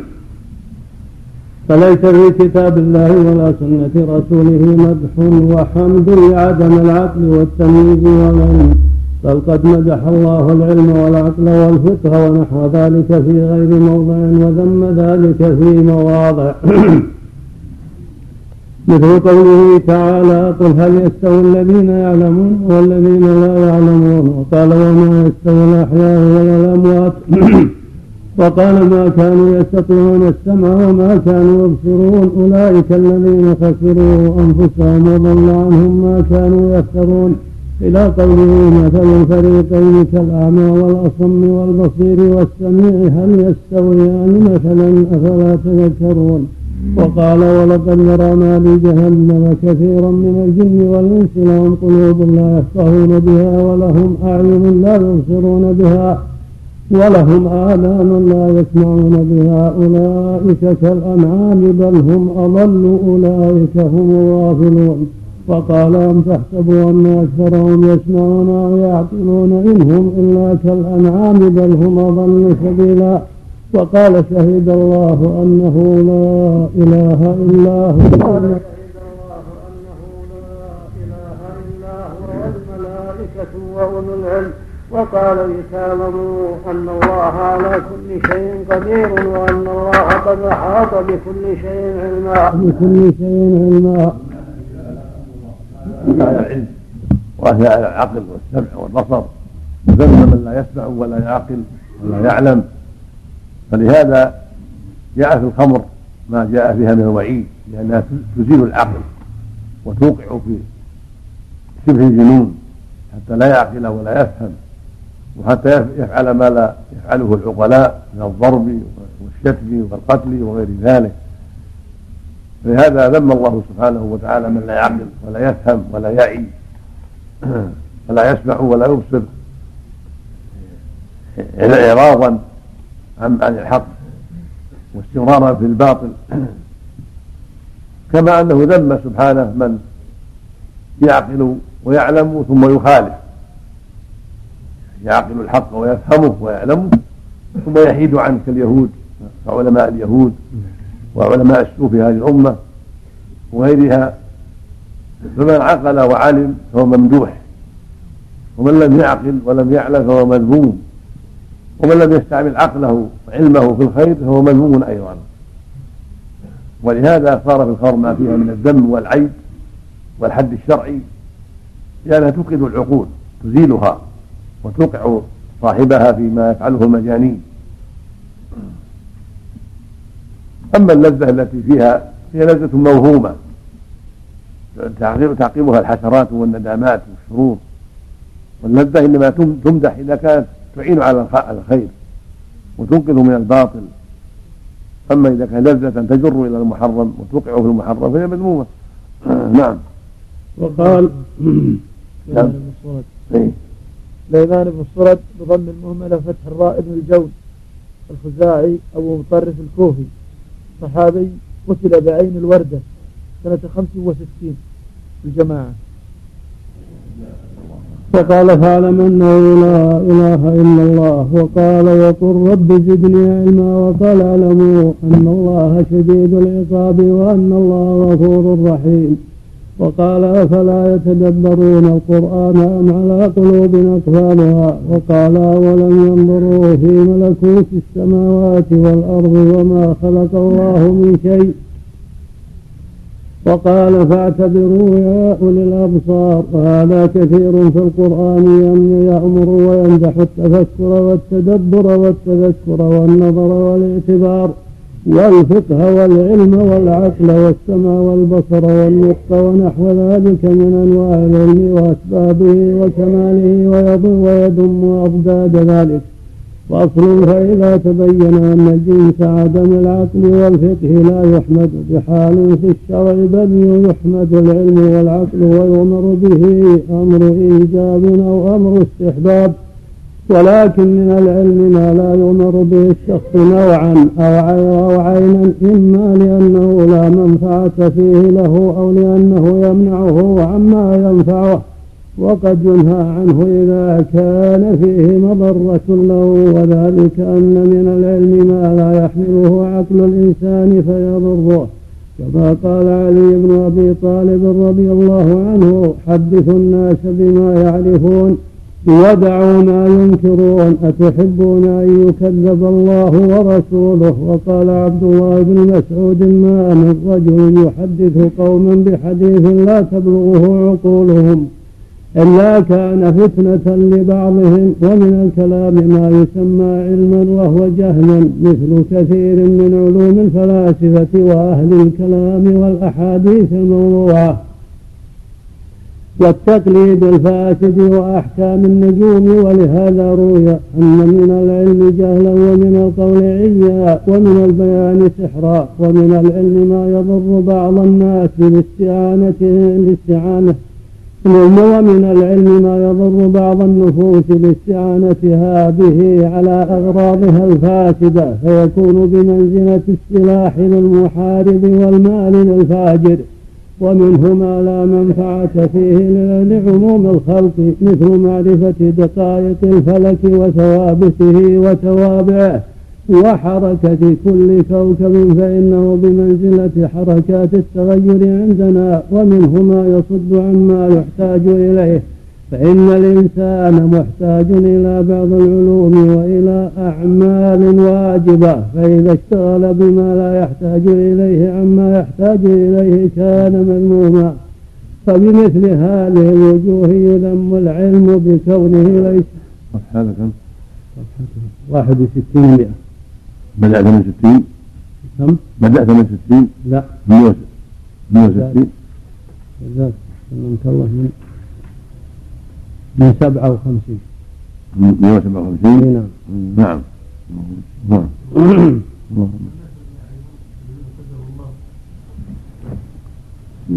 فليس في كتاب الله ولا سنة رسوله مدح وحمد لعدم العقل والتمييز والعلم. بل قد مدح الله العلم والعقل والفقه ونحو ذلك في غير موضع وذم ذلك في مواضع. مثل قوله تعالى قل هل يستوي الذين يعلمون والذين لا يعلمون؟ وقال وما يستوي الأحياء ولا الأموات. وقال ما كانوا يستطيعون السمع وما كانوا يبصرون. أولئك الذين خسروا أنفسهم وضل عنهم ما كانوا يفترون. إلى قوله مثل الفريقين كالأعمى والأصم والبصير والسميع هل يستويان مثلا؟ أفلا تذكرون. وقال ولقد ذرانا لجهنم كثيرا من الجن والإنس لهم قلوب لا يفقهون بها ولهم أعين لا يبصرون بها ولهم آذان لا يسمعون بها. أولئك كالأنعام بل هم أضل أولئك هم الغافلون. وقال أم تحسبوا أن أكثرهم يسمعون أو يعقلون إن هم إلا كالأنعام بل هم أضل سبيلا. وقال شهد الله أنه لا إله إلا هو. وأولو العلم وقال لتعلموا أن الله على كل شيء قدير وأن الله قد أحاط بكل شيء علما. بكل شيء علما. على العلم واثنى على العقل والسمع والبصر. وذم من لا يسمع ولا يعقل ولا يعلم. فلهذا جاء في الخمر ما جاء فيها من الوعيد لأنها تزيل العقل وتوقع في شبه الجنون حتى لا يعقل ولا يفهم وحتى يفعل ما لا يفعله العقلاء من الضرب والشتم والقتل وغير ذلك. فلهذا ذم الله سبحانه وتعالى من لا يعقل ولا يفهم ولا يعي ولا يسمع ولا يبصر إعراضا عن عن الحق واستمرارا في الباطل كما أنه ذم سبحانه من يعقل ويعلم ثم يخالف. يعقل الحق ويفهمه ويعلمه ثم يحيد عنه كاليهود كعلماء اليهود. وعلماء السوء في هذه الأمة وغيرها فمن عقل وعلم فهو ممدوح ومن لم يعقل ولم يعلم فهو مذموم ومن لم يستعمل عقله وعلمه في الخير فهو مذموم أيضا. ولهذا صار في الخمر ما فيها من الذم والعيب والحد الشرعي لأنها توقد العقول تزيلها وتوقع صاحبها فيما يفعله المجانين. أما اللذة التي فيها هي لذة موهومة. تعقبها الحسرات والندامات والشرور. واللذة إنما تمدح إذا كانت تعين على الخير وتنقذ من الباطل. أما إذا كان لذة تجر إلى المحرم وتوقعه في المحرم فهي مذمومة. نعم. وقال نعم. سليمان بن الصرد بضم المهملة فتح الراء بن الجود الخزاعي أبو مطرف الكوفي. صحابي قتل بعين الوردة سنة خمس وستين. الجماعة. فقال فاعلم أنه لا إله إلا الله. وقال وقل رب زدني علما وقال اعلموا أن الله شديد العقاب وأن الله غفور رحيم. وقال أفلا يتدبرون القرآن أم على قلوب أقفالها؟ وقال ولم ينظروا في ملكوت السماوات والأرض وما خلق الله من شيء؟ وقال فاعتبروا يا أولي الأبصار وهذا كثير في القرآن يأمر ويمدح التفكر والتدبر والتذكر والنظر والإعتبار. والفقه والعلم والعقل والسمع والبصر والنطق ونحو ذلك من أنواع العلم وأسبابه وكماله ويضم أضداد ذلك. فأصل فإذا تبين أن جنس عدم العقل والفقه لا يحمد. بحال في الشرع بل يحمد العلم والعقل ويؤمر به أمر إيجاب أو أمر استحباب. ولكن من العلم ما لا يؤمر به الشخص نوعا أو عينا إما لأنه لا منفعة فيه له أو لأنه يمنعه عما ينفعه. وقد ينهى عنه إذا كان فيه مضرة له وذلك أن من العلم ما لا يحمله عقل الإنسان فيضره. كما قال علي بن أبي طالب رضي الله عنه حدثوا الناس بما يعرفون ودعوا ما ينكرون أتحبون أن يكذب الله ورسوله؟ وقال عبد الله بن مسعود ما من رجل يحدث قوما بحديث لا تبلغه عقولهم إلا كان فتنة لبعضهم ومن الكلام ما يسمى علما وهو جهلا مثل كثير من علوم الفلاسفة وأهل الكلام والأحاديث الموضوعة. والتقليد الفاسد وأحكام النجوم ولهذا روي أن من العلم جهلا ومن القول عيا ومن البيان سحرا ومن العلم ما يضر بعض الناس باستعانته باستعانة ومن العلم ما يضر بعض النفوس باستعانتها به على أغراضها الفاسدة فيكون بمنزلة السلاح للمحارب والمال للفاجر. ومنه ما لا منفعة فيه لعموم الخلق مثل معرفة دقائق الفلك وثوابته وتوابعه وحركة كل كوكب فإنه بمنزلة حركات التغير عندنا ومنه ما يصد عما يحتاج إليه. فإن الإنسان محتاج إلى بعض العلوم وإلى أعمال واجبة فإذا اشتغل بما لا يحتاج إليه عما يحتاج إليه كان مذموما فبمثل هذه الوجوه يذم العلم بكونه ليس هذا كم؟ واحد وستين مئة بدأت من ستين كم؟ بدأت من ستين لا مئة وستين جزاك الله من من سبعة وخمسين. مئة وسبعة وخمسين؟ نعم. نعم. نعم.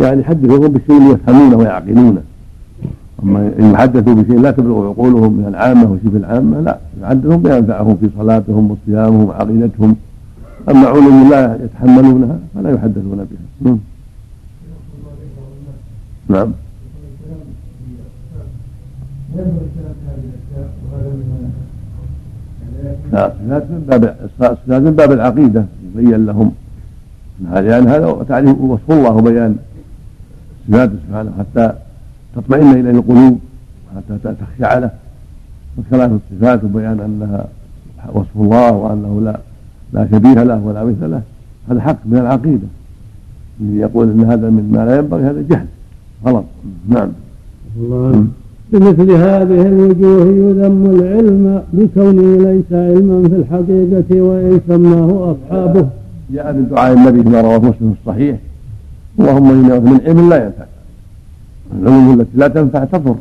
يعني حدثهم بالشيء يفهمونه ويعقلونه. أما إن حدثوا بشيء لا تبلغ عقولهم من العامه وشبه العامة لا. يحدثهم بما ينفعهم في صلاتهم وصيامهم وعقيدتهم. أما علوم لا يتحملونها فلا يحدثون بها. نعم, نعم. الصفات من باب من باب العقيدة يبين لهم. لأن هذا تعريف وصف الله وبيان صفاته سبحانه حتى تطمئن اليه القلوب حتى تخشع له وكلام الصفات وبيان أنها وصف الله وأنه لا لا شبيه له ولا مثل له. هذا حق من العقيدة. اللي يقول إن هذا من ما لا ينبغي هذا جهل. غلط. نعم. الله. بمثل هذه الوجوه يذم العلم بكونه ليس علما في الحقيقة وإن سماه أصحابه. جاء من دعاء النبي كما رواه مسلم في الصحيح. اللهم إني من علم لا ينفع. العلوم التي لا تنفع تضر.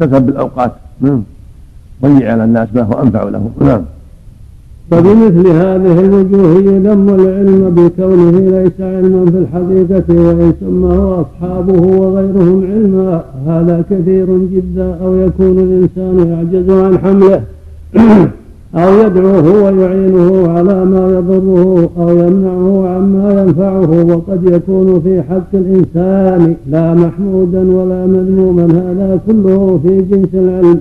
تذهب بالأوقات. نعم. ضيع على الناس ما هو أنفع لهم. نعم. فبمثل هذه الوجوه يذم العلم بكونه ليس علما في الحقيقة وإن سماه أصحابه وغيرهم علما هذا كثير جدا أو يكون الإنسان يعجز عن حمله أو يدعوه ويعينه على ما يضره أو يمنعه عما ينفعه وقد يكون في حق الإنسان لا محمودا ولا مذموما هذا كله في جنس العلم.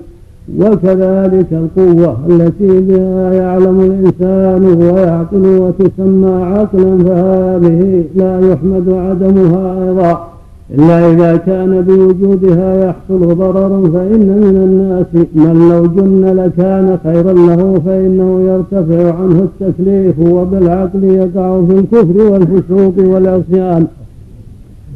وكذلك القوة التي بها يعلم الإنسان ويعقل وتسمى عقلا فهذه لا يحمد عدمها أيضا. إلا إذا كان بوجودها يحصل ضرر فإن من الناس من لو جن لكان خيرا له فإنه يرتفع عنه التكليف وبالعقل يقع في الكفر والفسوق والعصيان.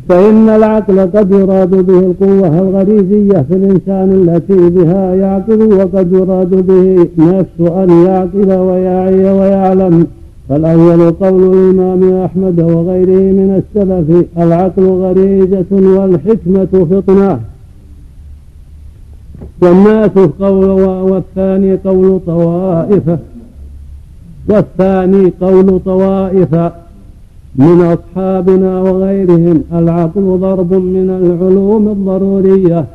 فإن العقل قد يراد به القوة الغريزية في الإنسان التي بها يعقل وقد يراد به نفس أن يعقل ويعي ويعلم. فالأول قول الإمام أحمد وغيره من السلف العقل غريزة والحكمة فطنة. والناس قول والثاني قول طوائف. والثاني قول طوائف. من أصحابنا وغيرهم العقل ضرب من العلوم الضرورية.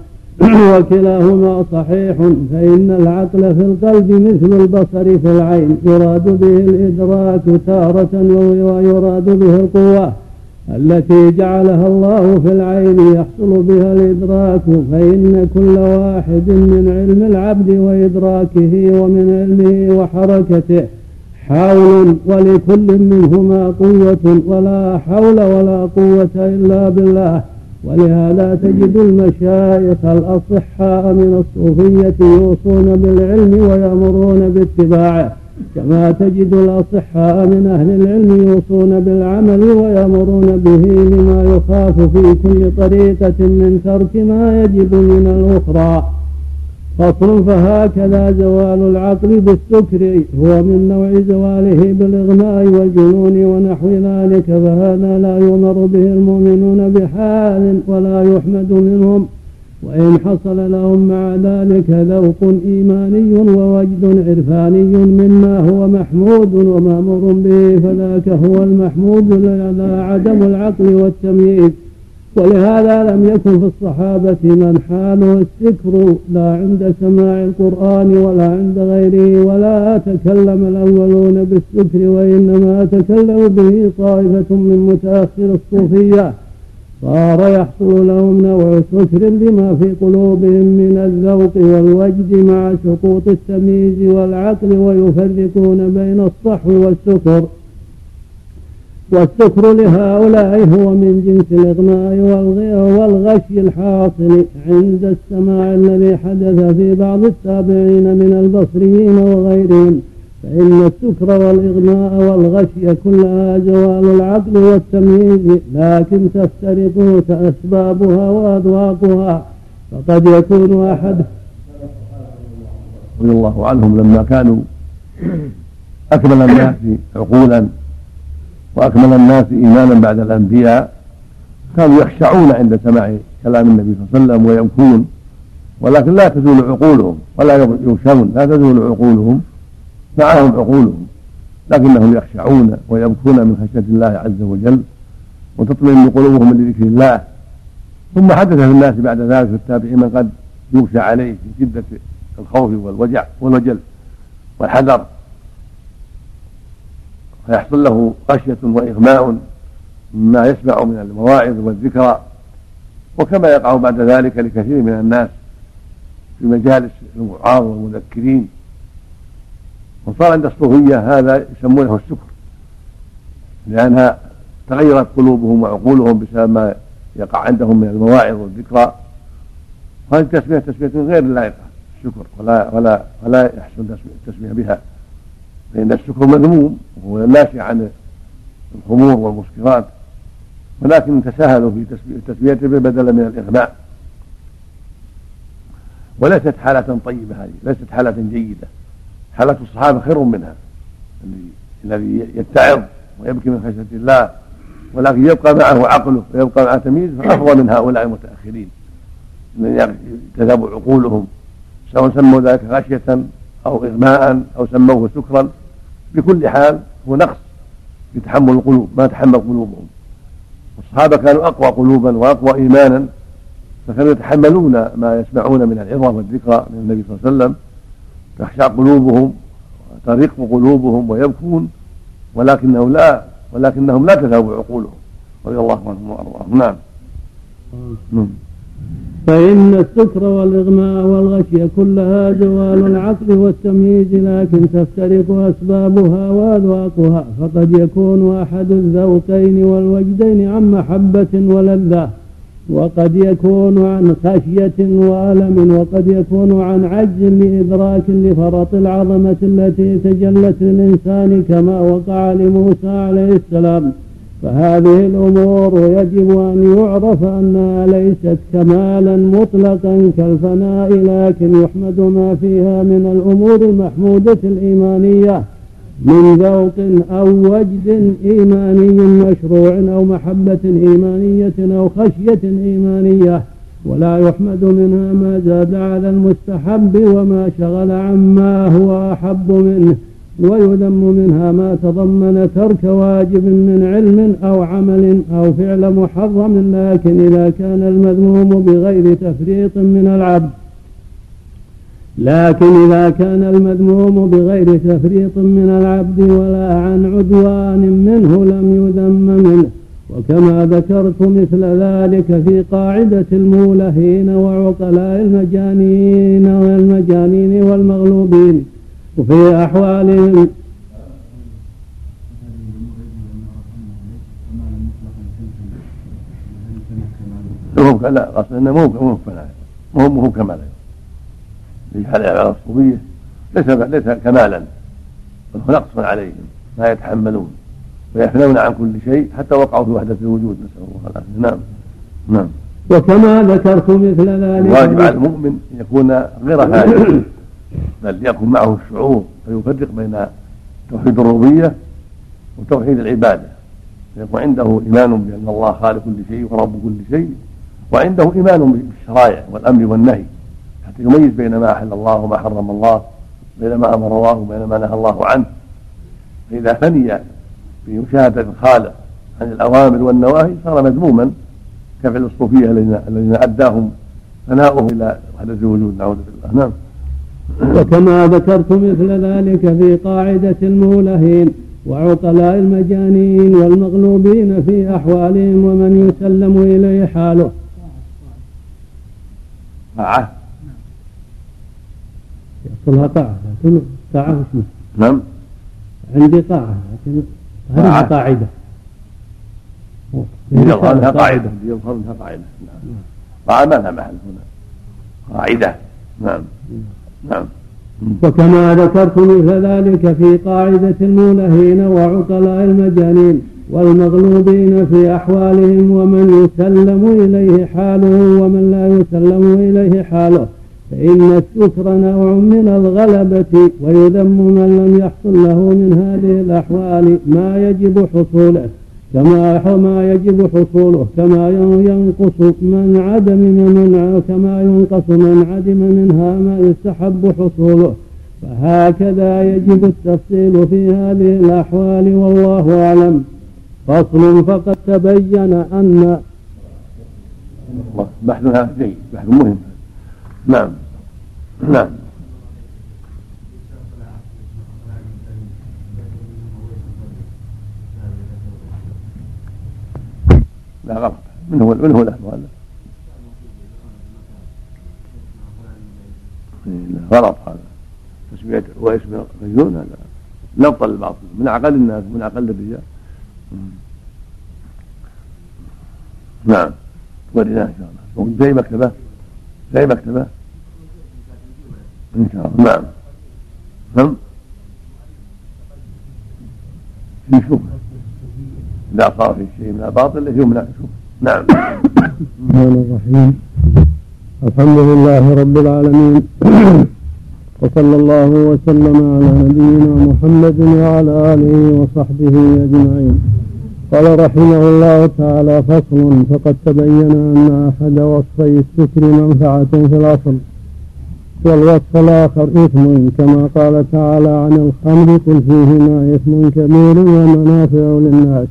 وكلاهما صحيح فإن العقل في القلب مثل البصر في العين. يراد به الإدراك تارة ويراد به القوة التي جعلها الله في العين. يحصل بها الإدراك فإن كل واحد من علم العبد وإدراكه ومن علمه وحركته. حول ولكل منهما قوة ولا حول ولا قوة إلا بالله ولهذا تجد المشايخ الأصحاء من الصوفية يوصون بالعلم ويأمرون باتباعه كما تجد الأصحاء من أهل العلم يوصون بالعمل ويأمرون به لما يخاف في كل طريقة من ترك ما يجب من الأخرى. فصل فهكذا زوال العقل بالسكر هو من نوع زواله بالإغماء والجنون ونحو ذلك فهذا لا يؤمر به المؤمنون بحال ولا يحمد منهم وإن حصل لهم مع ذلك ذوق إيماني ووجد عرفاني مما هو محمود ومأمور به فذاك هو المحمود لا عدم العقل والتمييز. ولهذا لم يكن في الصحابة من حاله السكر لا عند سماع القرآن ولا عند غيره ولا تكلم الأولون بالسكر وإنما تكلم به طائفة من متأخر الصوفية. صار يحصل لهم نوع سكر بما في قلوبهم من الذوق والوجد مع سقوط التمييز والعقل ويفرقون بين الصحو والسكر. والسكر لهؤلاء هو من جنس الإغماء والغشي الحاصل عند السماع الذي حدث في بعض التابعين من البصريين وغيرهم. فإن السكر والإغماء والغشي كلها زوال العقل والتمييز لكن تفترق أسبابها وأذواقها فقد يكون أحد رضي الله عنهم لما كانوا أكمل الناس عقولا. وأكمل الناس إيمانا بعد الأنبياء. كانوا يخشعون عند سماع كلام النبي صلى الله عليه وسلم ويبكون ولكن لا تزول عقولهم ولا يغشون لا تزول عقولهم معهم عقولهم. لكنهم يخشعون ويبكون من خشية الله عز وجل وتطمئن قلوبهم لذكر الله. ثم حدث في الناس بعد ذلك في التابعين من قد يغشى عليه في شدة الخوف والوجع والوجل والحذر. فيحصل له خشية وإغماء مما يسمع من المواعظ والذكرى. وكما يقع بعد ذلك لكثير من الناس في مجالس الوعاظ والمذكرين. وصار عند الصوفية هذا يسمونه السكر لأنها تغيرت قلوبهم وعقولهم بسبب ما يقع عندهم من المواعظ والذكرى. هذه التسمية تسمية غير لائقة الشكر ولا ولا ولا يحسن التسمية بها. فإن الشكر مذموم وهو ناشئ عن الخمور والمسكرات ولكن تساهلوا في تسميته بدلا من الإغماء. وليست حالة طيبة هذه ليست حالة جيدة. حالة الصحابة خير منها الذي يتعظ ويبكي من خشية الله ولكن يبقى معه عقله ويبقى معه تمييز فأفضل من هؤلاء المتأخرين. الذين تذهب عقولهم سواء سموا ذلك غشية أو إغماء أو سموه سكرا بكل حال هو نقص في تحمل القلوب ما تحمل قلوبهم. الصحابة كانوا أقوى قلوبا وأقوى إيمانا فكانوا يتحملون ما يسمعون من العظة والذكرى من النبي صلى الله عليه وسلم. تخشع قلوبهم وترق قلوبهم ويبكون ولكنهم لا ولكنهم لا تذهب عقولهم رضي الله عنهم وأرضاهم. نعم. نعم. فإن السكر والإغماء والغشي كلها زوال العقل والتمييز لكن تفترق أسبابها وأذواقها فقد يكون أحد الذوقين والوجدين عن محبة ولذة وقد يكون عن خشية وألم وقد يكون عن عجز لإدراك لفرط العظمة التي تجلت للإنسان كما وقع لموسى عليه السلام. فهذه الأمور يجب أن يعرف أنها ليست كمالا مطلقا كالفناء لكن يحمد ما فيها من الأمور المحمودة الإيمانية من ذوق أو وجد إيماني مشروع أو محبة إيمانية أو خشية إيمانية ولا يحمد منها ما زاد على المستحب وما شغل عما هو أحب منه. ويذم منها ما تضمن ترك واجب من علم أو عمل أو فعل محرم لكن إذا كان المذموم بغير تفريط من العبد لكن إذا كان المذموم بغير تفريط من العبد ولا عن عدوان منه لم يذم منه. وكما ذكرت مثل ذلك في قاعدة المولهين وعقلاء المجانين والمجانين والمغلوبين. وفي أحوالهم لا قصد إنه مو مو كمال مو مو كمال. يجعل على الصوفيه ليس ليس كمالا بل هو نقص عليهم ما يتحملون ويفنون عن كل شيء حتى وقعوا في وحدة الوجود نسأل الله العافية. نعم نعم. وكما ذكرت مثل ذلك. واجب على المؤمن أن يكون غير فاعل بل يكون معه الشعور فيفرق بين توحيد الربوبية وتوحيد العبادة. يكون عنده إيمان بأن الله خالق كل شيء ورب كل شيء وعنده إيمان بالشرائع والأمر والنهي حتى يميز بين ما أحل الله وما حرم الله بين ما أمر الله وبين ما نهى الله عنه. فإذا فني في مشاهده الخالق عن الأوامر والنواهي صار مذموما كفعل الصوفية الذين أداهم ثناؤه إلى وحده الوجود نعوذ بالله. نعم. وكما ذكرت مثل ذلك في قاعدة المولهين وعقلاء المجانين والمغلوبين في أحوالهم ومن يسلم إليه حاله. طاعة يصلها طاعة لكن طاعة اسمه نعم. عندي طاعة لكن هذه قاعدة. يظهر لها قاعدة يظهر لها قاعدة. نعم. طاعة ما لها محل هنا. قاعدة. نعم. نعم. وكما ذكرت مثل ذلك في قاعدة المولهين وعقلاء المجانين والمغلوبين في أحوالهم ومن يسلم إليه حاله ومن لا يسلم إليه حاله فإن السكر نوع من الغلبة ويذم من لم يحصل له من هذه الأحوال ما يجب حصوله. كما ما يجب حصوله كما ينقص من عدم من كما ينقص من عدم منها ما يستحب حصوله. فهكذا يجب التفصيل في هذه الأحوال والله أعلم. فصل فقد تبين أن بحث جيد بحث مهم. نعم. نعم. لا غلط. من هو من هو له هذا غلط هذا. تسمية واسم مجنون هذا. نبطل الباطل من أقل الناس من أقل الرجال. نعم. ورنا إن شاء الله. زي مكتبة؟ زي مكتبة؟ إن شاء الله. نعم. نعم. في إذا صار في شيء من الباطل يمنع نعم. الرحمن الرحيم. الحمد لله رب العالمين. وصلى الله وسلم على نبينا محمد وعلى آله وصحبه أجمعين. قال رحمه الله تعالى فصل فقد تبين أن أحد وصفي السكر منفعة في الأصل. والوصف الآخر إثم كما قال تعالى عن الخمر قل فيهما إثم كبير ومنافع للناس.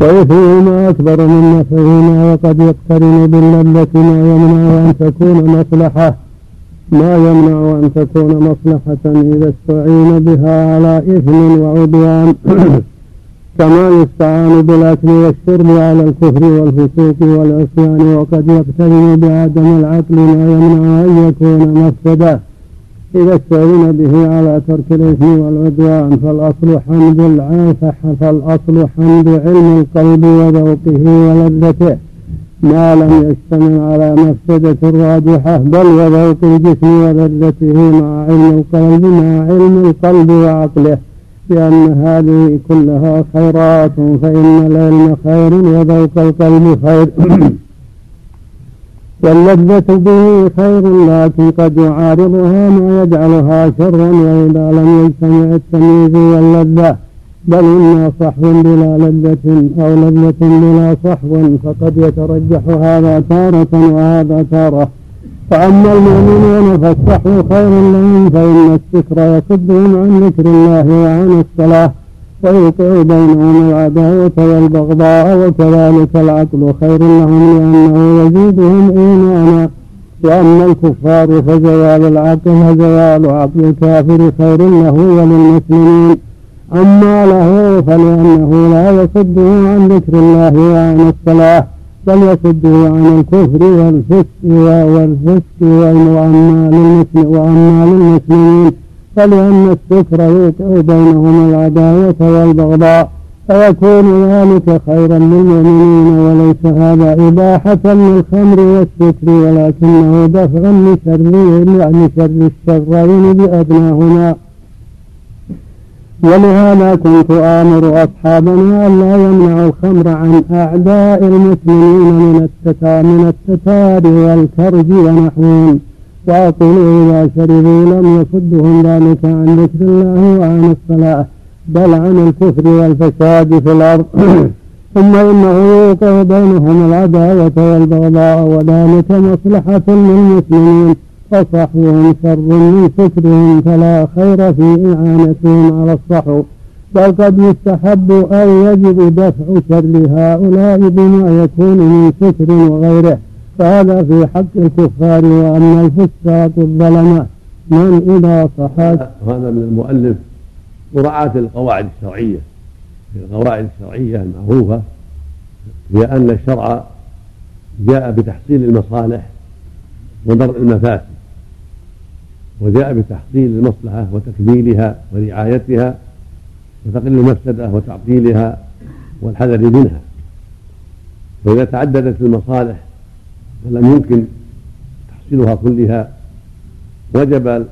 وإثمهما أكبر من نفعهما وقد يقترن باللذة ما يمنع أن تكون مصلحة. ما يمنع أن تكون مصلحة إذا استعين بها على إثم وعدوان. كما يستعان بالأكل والشرب على الكفر والفسوق والعصيان وقد يقترن بعدم العقل ما يمنع أن يكون مفسدة. إذا استعين به على ترك الإثم والعدوان فالأصل حمد العافح فالأصل حمد علم القلب وذوقه ولذته. ما لم يشتمل على مفسدة راجحة بل وذوق الجسم ولذته مع علم القلب مع علم القلب وعقله. لأن هذه كلها خيرات فإن العلم خير وذوق القلب خير. واللذة به خير لكن قد يعارضها ما يجعلها شرا وإذا لم يجتمع التمييز واللذة بل إما صحو بلا لذة أو لذة بلا صحو فقد يترجح هذا تارة وهذا تارة. فأما المؤمنون فالصحو خير لهم فإن السكر يصدهم عن ذكر الله وعن الصلاة. ويوقع بينهم العداوة والبغضاء وكذلك العقل خير لهم لأنه يزيدهم إيمانا وأما الكفار فزوال العقل فزوال عقل الكافر خير له وللمسلمين. أما له فلأنه لا يصده عن ذكر الله وعن الصلاة بل يصده عن الكفر والفسق والفسق وأما للمسلمين فلأن السكر يوقع بينهم العداوة والبغضاء فيكون ذلك خيرا للمؤمنين وليس هذا إباحة للخمر والسكر ولكنه دفعا لشر لشر الشرين بأدناهما ولهذا كنت آمر أصحابنا ألا يمنعوا الخمر عن أعداء المسلمين من التتار والكرج ونحوهم وأقول إذا شربوا لم يصدهم ذلك عن ذكر الله وعن الصلاة بل عن الكفر والفساد في الأرض. ثم إنه يوقع بينهم العداوة والبغضاء وذلك مصلحة للمسلمين فصحوهم شر من فكرهم فلا خير في إعانتهم على الصحو. بل قد يستحب أو يجب دفع شر هؤلاء بما يكون من فكر وغيره. فهذا في حق الكفار وأما الفساق الظلمة من إذا صحت. هذا من المؤلف مراعاة القواعد الشرعية. القواعد الشرعية المعروفة هي أن الشرع جاء بتحصيل المصالح ودرء المفاسد وجاء بتحصيل المصلحة وتكميلها ورعايتها وتقل المفسدة وتعطيلها والحذر منها. فإذا تعددت المصالح ولم يمكن تحصيلها كلها وجب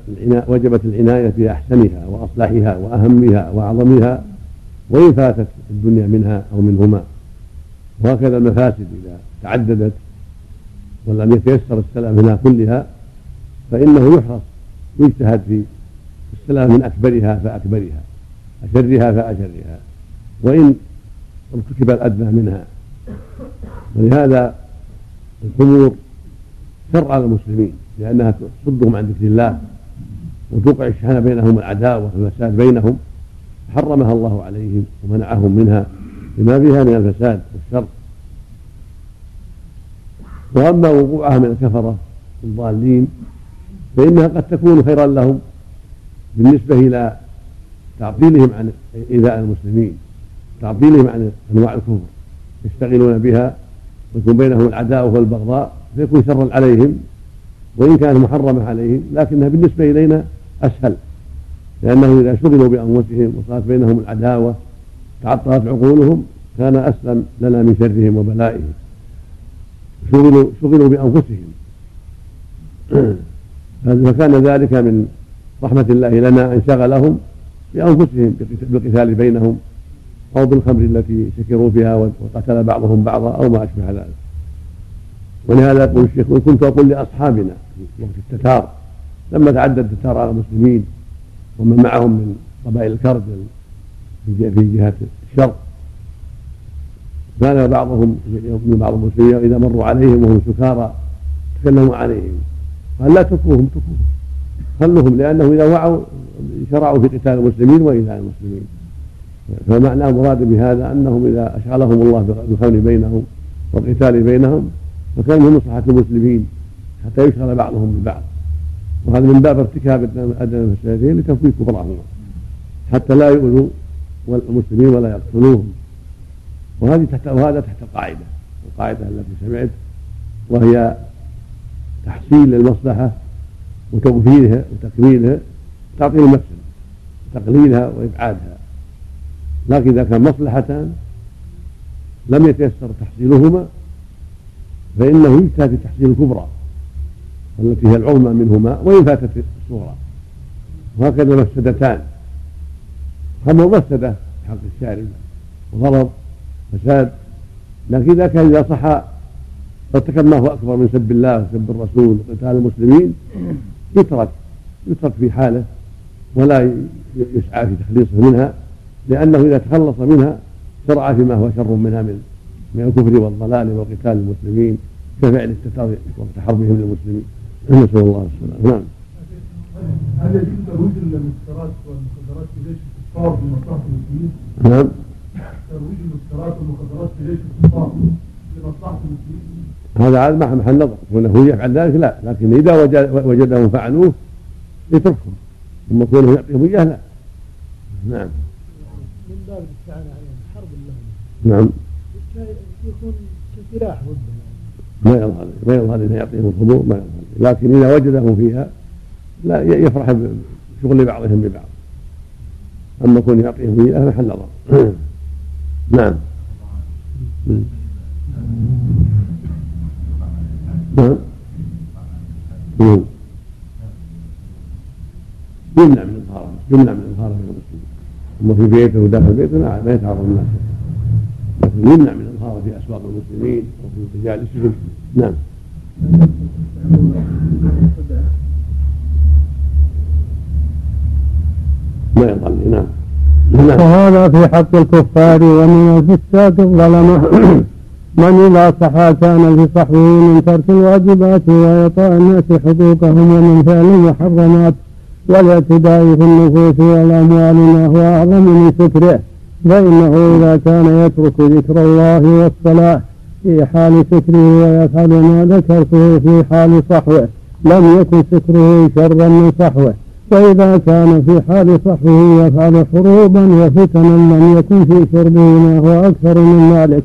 وجبت العناية بأحسنها وأصلحها وأهمها وأعظمها وإن فاتت الدنيا منها أو منهما. وهكذا المفاسد إذا تعددت ولم يتيسر السلام منها كلها فإنه يحرص يجتهد في السلام من أكبرها فأكبرها أشرها فأشرها وإن ارتكب الأدنى منها. ولهذا الخمور شر على المسلمين لأنها تصدهم عن ذكر الله وتوقع الشحنة بينهم العداوة والفساد بينهم. حرمها الله عليهم ومنعهم منها لما فيها من الفساد والشر. وأما وقوعها من الكفرة الضالين فإنها قد تكون خيرا لهم بالنسبة إلى تعطيلهم عن إيذاء المسلمين تعطيلهم عن أنواع الكفر يشتغلون بها ويكون بينهم العداوه والبغضاء فيكون شرا عليهم وإن كانت محرمة عليهم لكنها بالنسبة إلينا أسهل. لأنه إذا شغلوا بأنفسهم وصارت بينهم العداوة تعطلت عقولهم كان أسلم لنا من شرهم وبلائهم. شغلوا شغلوا بأنفسهم. فكان ذلك من رحمة الله لنا أن شغلهم بأنفسهم بالقتال بينهم. أو بالخمر التي سكروا فيها وقتل بعضهم بعضا أو ما أشبه ذلك. ولهذا يقول الشيخ وكنت أقول لأصحابنا في وقت التتار لما تعدد التتار على المسلمين ومن معهم من قبائل الكرد في جهة الشرق كان بعضهم من بعض المسلمين إذا مروا عليهم وهم سكارى تكلموا عليهم. قال لا تكفوهم تكفوهم خلوهم لأنه إذا وعوا شرعوا في قتال المسلمين وإيذاء المسلمين. فمعنى المراد بهذا أنهم إذا أشغلهم الله بالخمر بينهم والقتال بينهم فكان من مصلحة المسلمين حتى يشغل بعضهم ببعض. وهذا من باب ارتكاب أدنى المسألتين لتفويت كفرهما حتى لا يؤذوا المسلمين ولا يقتلوهم. وهذه تحت وهذا تحت قاعدة القاعدة التي سمعت وهي تحصيل المصلحة وتوفيرها وتكميلها تعطيل المفسدة تقليلها وإبعادها. لكن إذا كان مصلحتان لم يتيسر تحصيلهما فإنه يجتهد في تحصيل الكبرى التي هي العظمى منهما وإن فاتت الصغرى. وهكذا مفسدتان. خمر مفسدة حق الشارب وغرض فساد لكن إذا كان إذا صح ارتكب ما هو أكبر من سب الله وسب الرسول وقتال المسلمين يترك يترك في حاله ولا يسعى في تخليصه منها. لأنه إذا تخلص منها شرع فيما هو شر منها من من الكفر والضلال وقتال المسلمين كفعل التتار وقت حربهم للمسلمين. نسأل الله السلامة. نعم. هل يجوز ترويج المسكرات والمخدرات في جيش الكفار لمصلحة المسلمين؟ نعم. ترويج المسكرات والمخدرات في جيش الكفار لمصلحة المسلمين؟ هذا عاد ما محل نظر. كونه يفعل ذلك؟ لا. لكن إذا وجد وجدهم فعلوه يتركهم. ثم كونه يعطيهم إياه؟ لا. نعم من باب الاستعانة عليهم حرب الله نعم. يكون كسلاح ضده ما يظهر ما يظهر انه يعطيهم الخضوع ما يظهر لكن إذا وجدهم فيها لا يفرح بشغل بعضهم ببعض. أما كون يعطيهم اياه محل نظر نعم. نعم. يمنع من الظهارة يمنع من الظهارة في المسلمين أما في بيته وداخل بيته ما يتعرض الناس يمنع من الظهارة في اسواق المسلمين وفي مجالسهم نعم. ما يضل نعم. نعم. وهذا في حق الكفار ومن الفساد. الظلمة من إذا صحى كان في صحوه من ترك الواجبات وإعطاء الناس حقوقهم ومن فعل المحرمات والاعتداء في النفوس والأموال ما هو أعظم من سكره فإنه إذا كان يترك ذكر الله والصلاة في حال سكره ويفعل ما ذكرته في حال صحوه لم يكن سكره شرا من صحوه. وإذا كان في حال صحوه يفعل حروبا وفتنا لم يكن في شربه ما هو أكثر من ذلك.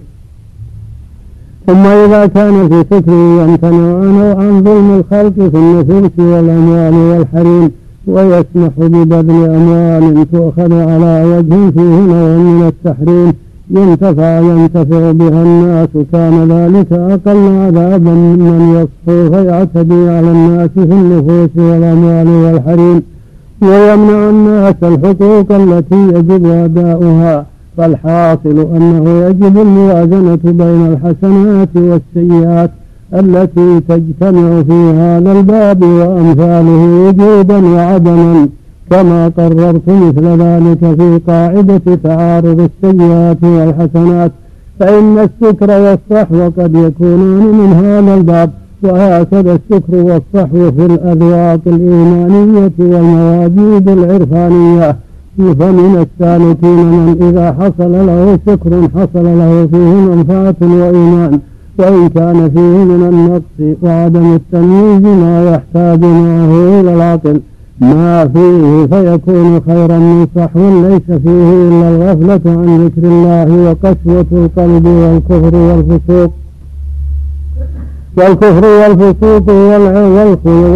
ثم إذا كان في سكره يمتنع عن ظلم الخلق في النفوس والأموال والحريم ويسمح ببذل أموال تؤخذ على وجه فيه نوع من التحريم. ينتفع ينتفع بها الناس. كان ذلك أقل عذابا ممن يصحو فيعتدي على الناس في النفوس والأموال والحريم. ويمنع الناس الحقوق التي يجب أداؤها. فالحاصل أنه يجب الموازنة بين الحسنات والسيئات. التي تجتمع في هذا الباب وأمثاله وجوبا وعدما كما قررت مثل ذلك في قاعدة تعارض السيئات والحسنات فإن السكر والصحو قد يكونان من هذا الباب وهكذا السكر والصحو في الأذواق الإيمانية والمواجيد العرفانية. فمن السالكين من إذا حصل له سكر حصل له فيه منفعة وإيمان. وإن كان فيه من النقص وعدم التمييز ما يحتاج معه إلى العقل. ما فيه فيكون خيرا من صحو ليس فيه إلا الغفلة عن ذكر الله وقسوة القلب والكفر والفسوق. والكفر والفسوق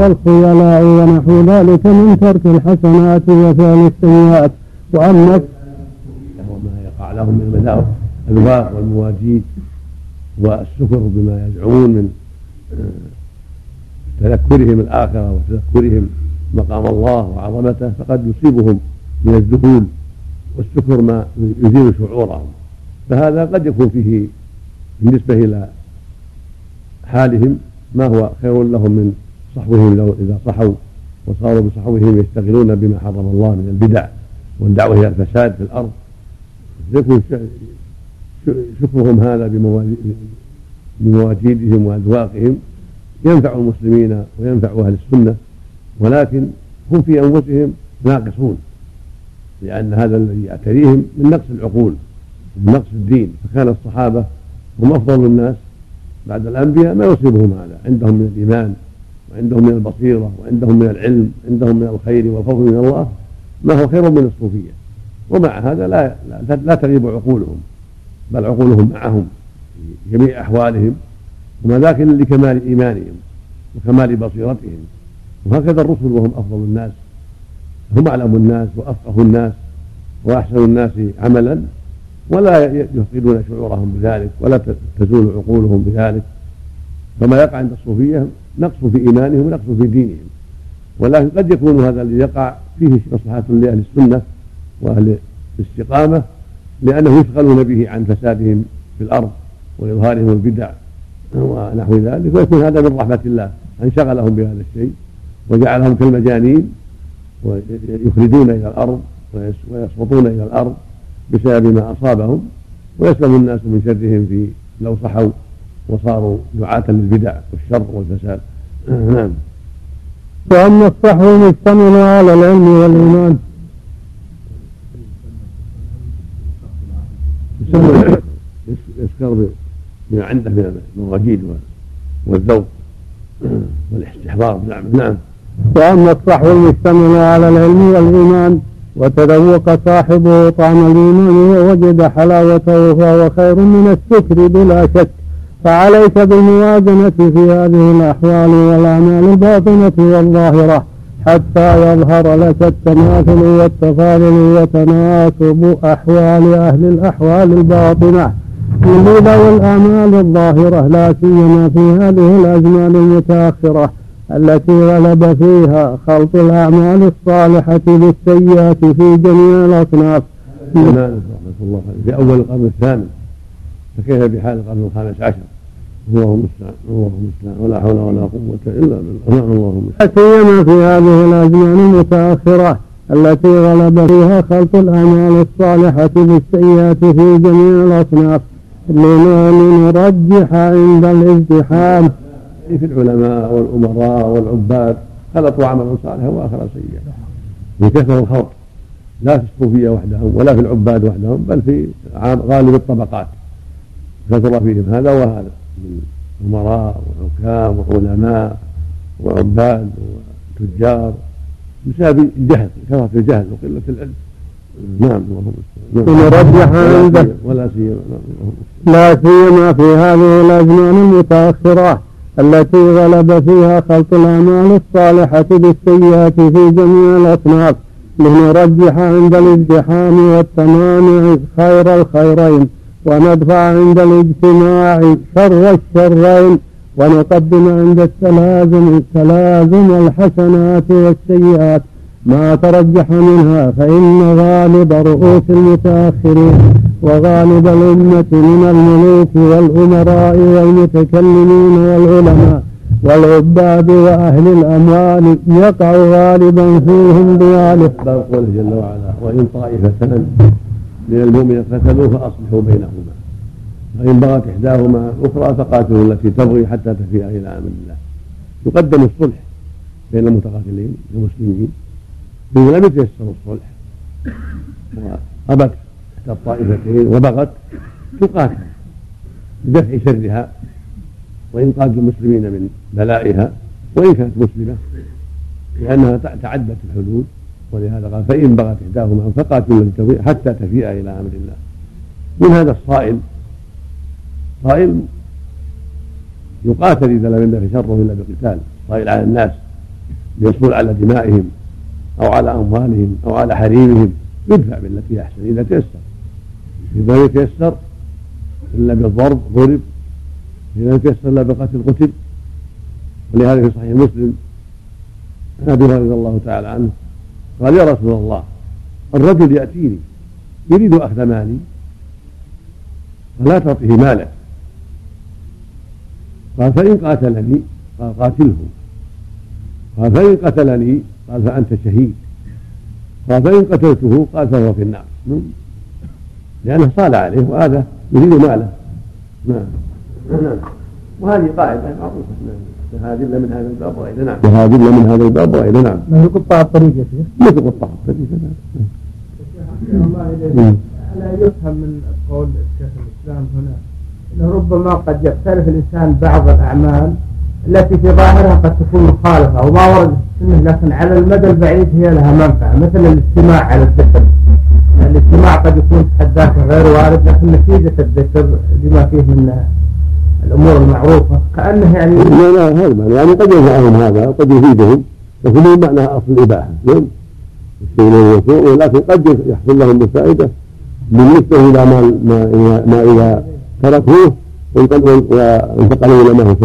والخيلاء ونحو ذلك من ترك الحسنات وفعل السيئات. وأما وما يقع لهم من المذاق والمواجيد. والسكر بما يزعمون من آه، تذكرهم الآخرة وتذكرهم مقام الله وعظمته فقد يصيبهم من الذهول والسكر ما يزيل شعورهم. فهذا قد يكون فيه بالنسبة إلى حالهم ما هو خير لهم من صحوهم لو إذا صحوا وصاروا بصحوهم يشتغلون بما حرم الله من البدع والدعوة إلى الفساد في الأرض. يكون شكرهم هذا بمواجيدهم وأذواقهم. ينفع المسلمين وينفع أهل السنة ولكن هم في أنفسهم ناقصون لأن هذا الذي يعتريهم من نقص العقول من نقص الدين. فكان الصحابة هم أفضل الناس بعد الأنبياء ما يصيبهم هذا. عندهم من الإيمان وعندهم من البصيرة وعندهم من العلم عندهم من الخير والفضل من الله. ما هو خير من الصوفية. ومع هذا لا, لا تغيب عقولهم. بل عقولهم معهم في جميع أحوالهم وما ذاك إلا لكمال إيمانهم وكمال بصيرتهم. وهكذا الرسل وهم أفضل الناس هم أعلم الناس وأفقه الناس وأحسن الناس عملا ولا يفقدون شعورهم بذلك ولا تزول عقولهم بذلك. فما يقع عند الصوفية نقص في إيمانهم ونقص في دينهم. ولكن قد يكون هذا الذي يقع فيه مصلحة لأهل السنة وأهل الاستقامة لأنه يشغلون به عن فسادهم في الأرض وإظهارهم البدع ونحو ذلك ويكون هذا من رحمة الله. أن شغلهم بهذا الشيء وجعلهم كالمجانين ويخرجون إلى الأرض ويسقطون إلى الأرض بسبب ما أصابهم ويسلم الناس من شرهم في لو صحوا وصاروا دعاة للبدع والشر والفساد. نعم. وأما الصحو المشتمل على العلم والإيمان. يسكر بما عنده من المواجيد والذوق والاستحضار نعم نعم. وأما الصحو المشتمل على العلم والإيمان وتذوق صاحبه طعم الإيمان ووجد حلاوته فهو خير من السكر بلا شك. فعليك بالموازنة في هذه الأحوال والأعمال الباطنة والظاهرة. حتى يظهر لك التماثل والتفاضل وتناسب أحوال أهل الأحوال الباطنة الهدى والأعمال الظاهرة لا سيما في هذه الأزمان المتأخرة التي غلب فيها خلط الأعمال الصالحة بالسيئات في جميع الأصناف. رحمة الله في أول القرن الثامن فكيف بحال القرن الخامس عشر؟ اللهم المستعان اللهم المستعان ولا حول ولا قوة إلا بالله. نعم اللهم لا سيما في هذه الأزمان المتأخرة التي غلب فيها خلط الأعمال الصالحة بالسيئات في جميع الأصناف. لنرجح عند الازدحام. في العلماء والأمراء والعباد خلطوا عملا صالحا وآخر سيئا من كثر الخلط لا في الصوفية وحدهم ولا في العباد وحدهم بل في غالب الطبقات. كثر فيهم هذا وهذا. من أمراء وحكام وعلماء وعباد وتجار بسبب الجهل كثرة الجهل وقلة العلم. نعم ونرجح عنده ولا سيما لا سيما في هذه الأزمان المتأخرة التي غلب فيها خلط الأعمال الصالحة بالسيئات في جميع الأصناف لنرجح عند الازدحام والتمام خير الخيرين. وندفع عند الاجتماع شر الشرين ونقدم عند التلازم تلازم الحسنات والسيئات. ما ترجح منها فإن غالب رؤوس المتأخرين وغالب الأمة من الملوك والأمراء والمتكلمين والعلماء والعباد وأهل الأموال يقع غالبا فيهم باب قوله جل وعلا وإن طائفتان من المؤمنين قتلوا فأصلحوا بينهما. فإن بغت إحداهما الأخرى فقاتلوا التي تبغي حتى تفيء إلى أمر الله. يقدم الصلح بين المتقاتلين المسلمين إذا لم يتيسر الصلح وأبت إحدى الطائفتين وبغت تقاتل لدفع شرها وإنقاذ المسلمين من بلائها وإن كانت مسلمة لأنها تعدت الحدود. ولهذا قال فإن بغت إحداهما فقاتلوا حتى تفيء إلى أمر الله. من هذا الصائل؟ صائل يقاتل إذا لم يملك شره إلا بقتال. قائل على الناس ليصبر على دمائهم أو على أموالهم أو على حريمهم. يدفع بالتي احسن إذا تيسر إذا لم يتيسر الا بالضرب ضرب. إذا لم يتيسر الا بالقتل قتل. ولهذا في صحيح مسلم عن أبي هريرة رضي الله تعالى عنه قال يا رسول الله الرجل يأتيني يريد أخذ مالي فلا تعطيه مالك قال فإن قاتلني قال قاتله. قال فإن قتلني قال فأنت شهيد. قال فإن قتلته قال فهو في النار. لأنه صال عليه وهذا يريد ماله. نعم. نعم. وهذه قاعدة معروفة. نعم. هذه إلا من هذا الباب وإلى نعم. إلا من هذا الباب وإلى نعم. ما هي قطاع الطريق يا شيخ مثل قطاع الطريق نعم. لا يفهم من قول شيخ الإسلام هنا انه ربما قد يختلف الإنسان بعض الأعمال التي في ظاهرها قد تكون مخالفة وما ورد في السنة لكن على المدى البعيد هي لها منفعة مثل الاجتماع على الذكر. الاجتماع قد يكون حد غير وارد لكن نتيجة الذكر لما فيه من الأمور المعروفة كأنه يعني لا لا هذا معنى يعني قد ينفعهم هذا وقد يفيدهم لكن هو معناها أصل الإباحة نعم ولكن قد يحصل لهم بالفائده بالنسبة إلى ما ما, ما إذا تركوه وانتقلوا إلى ما هو.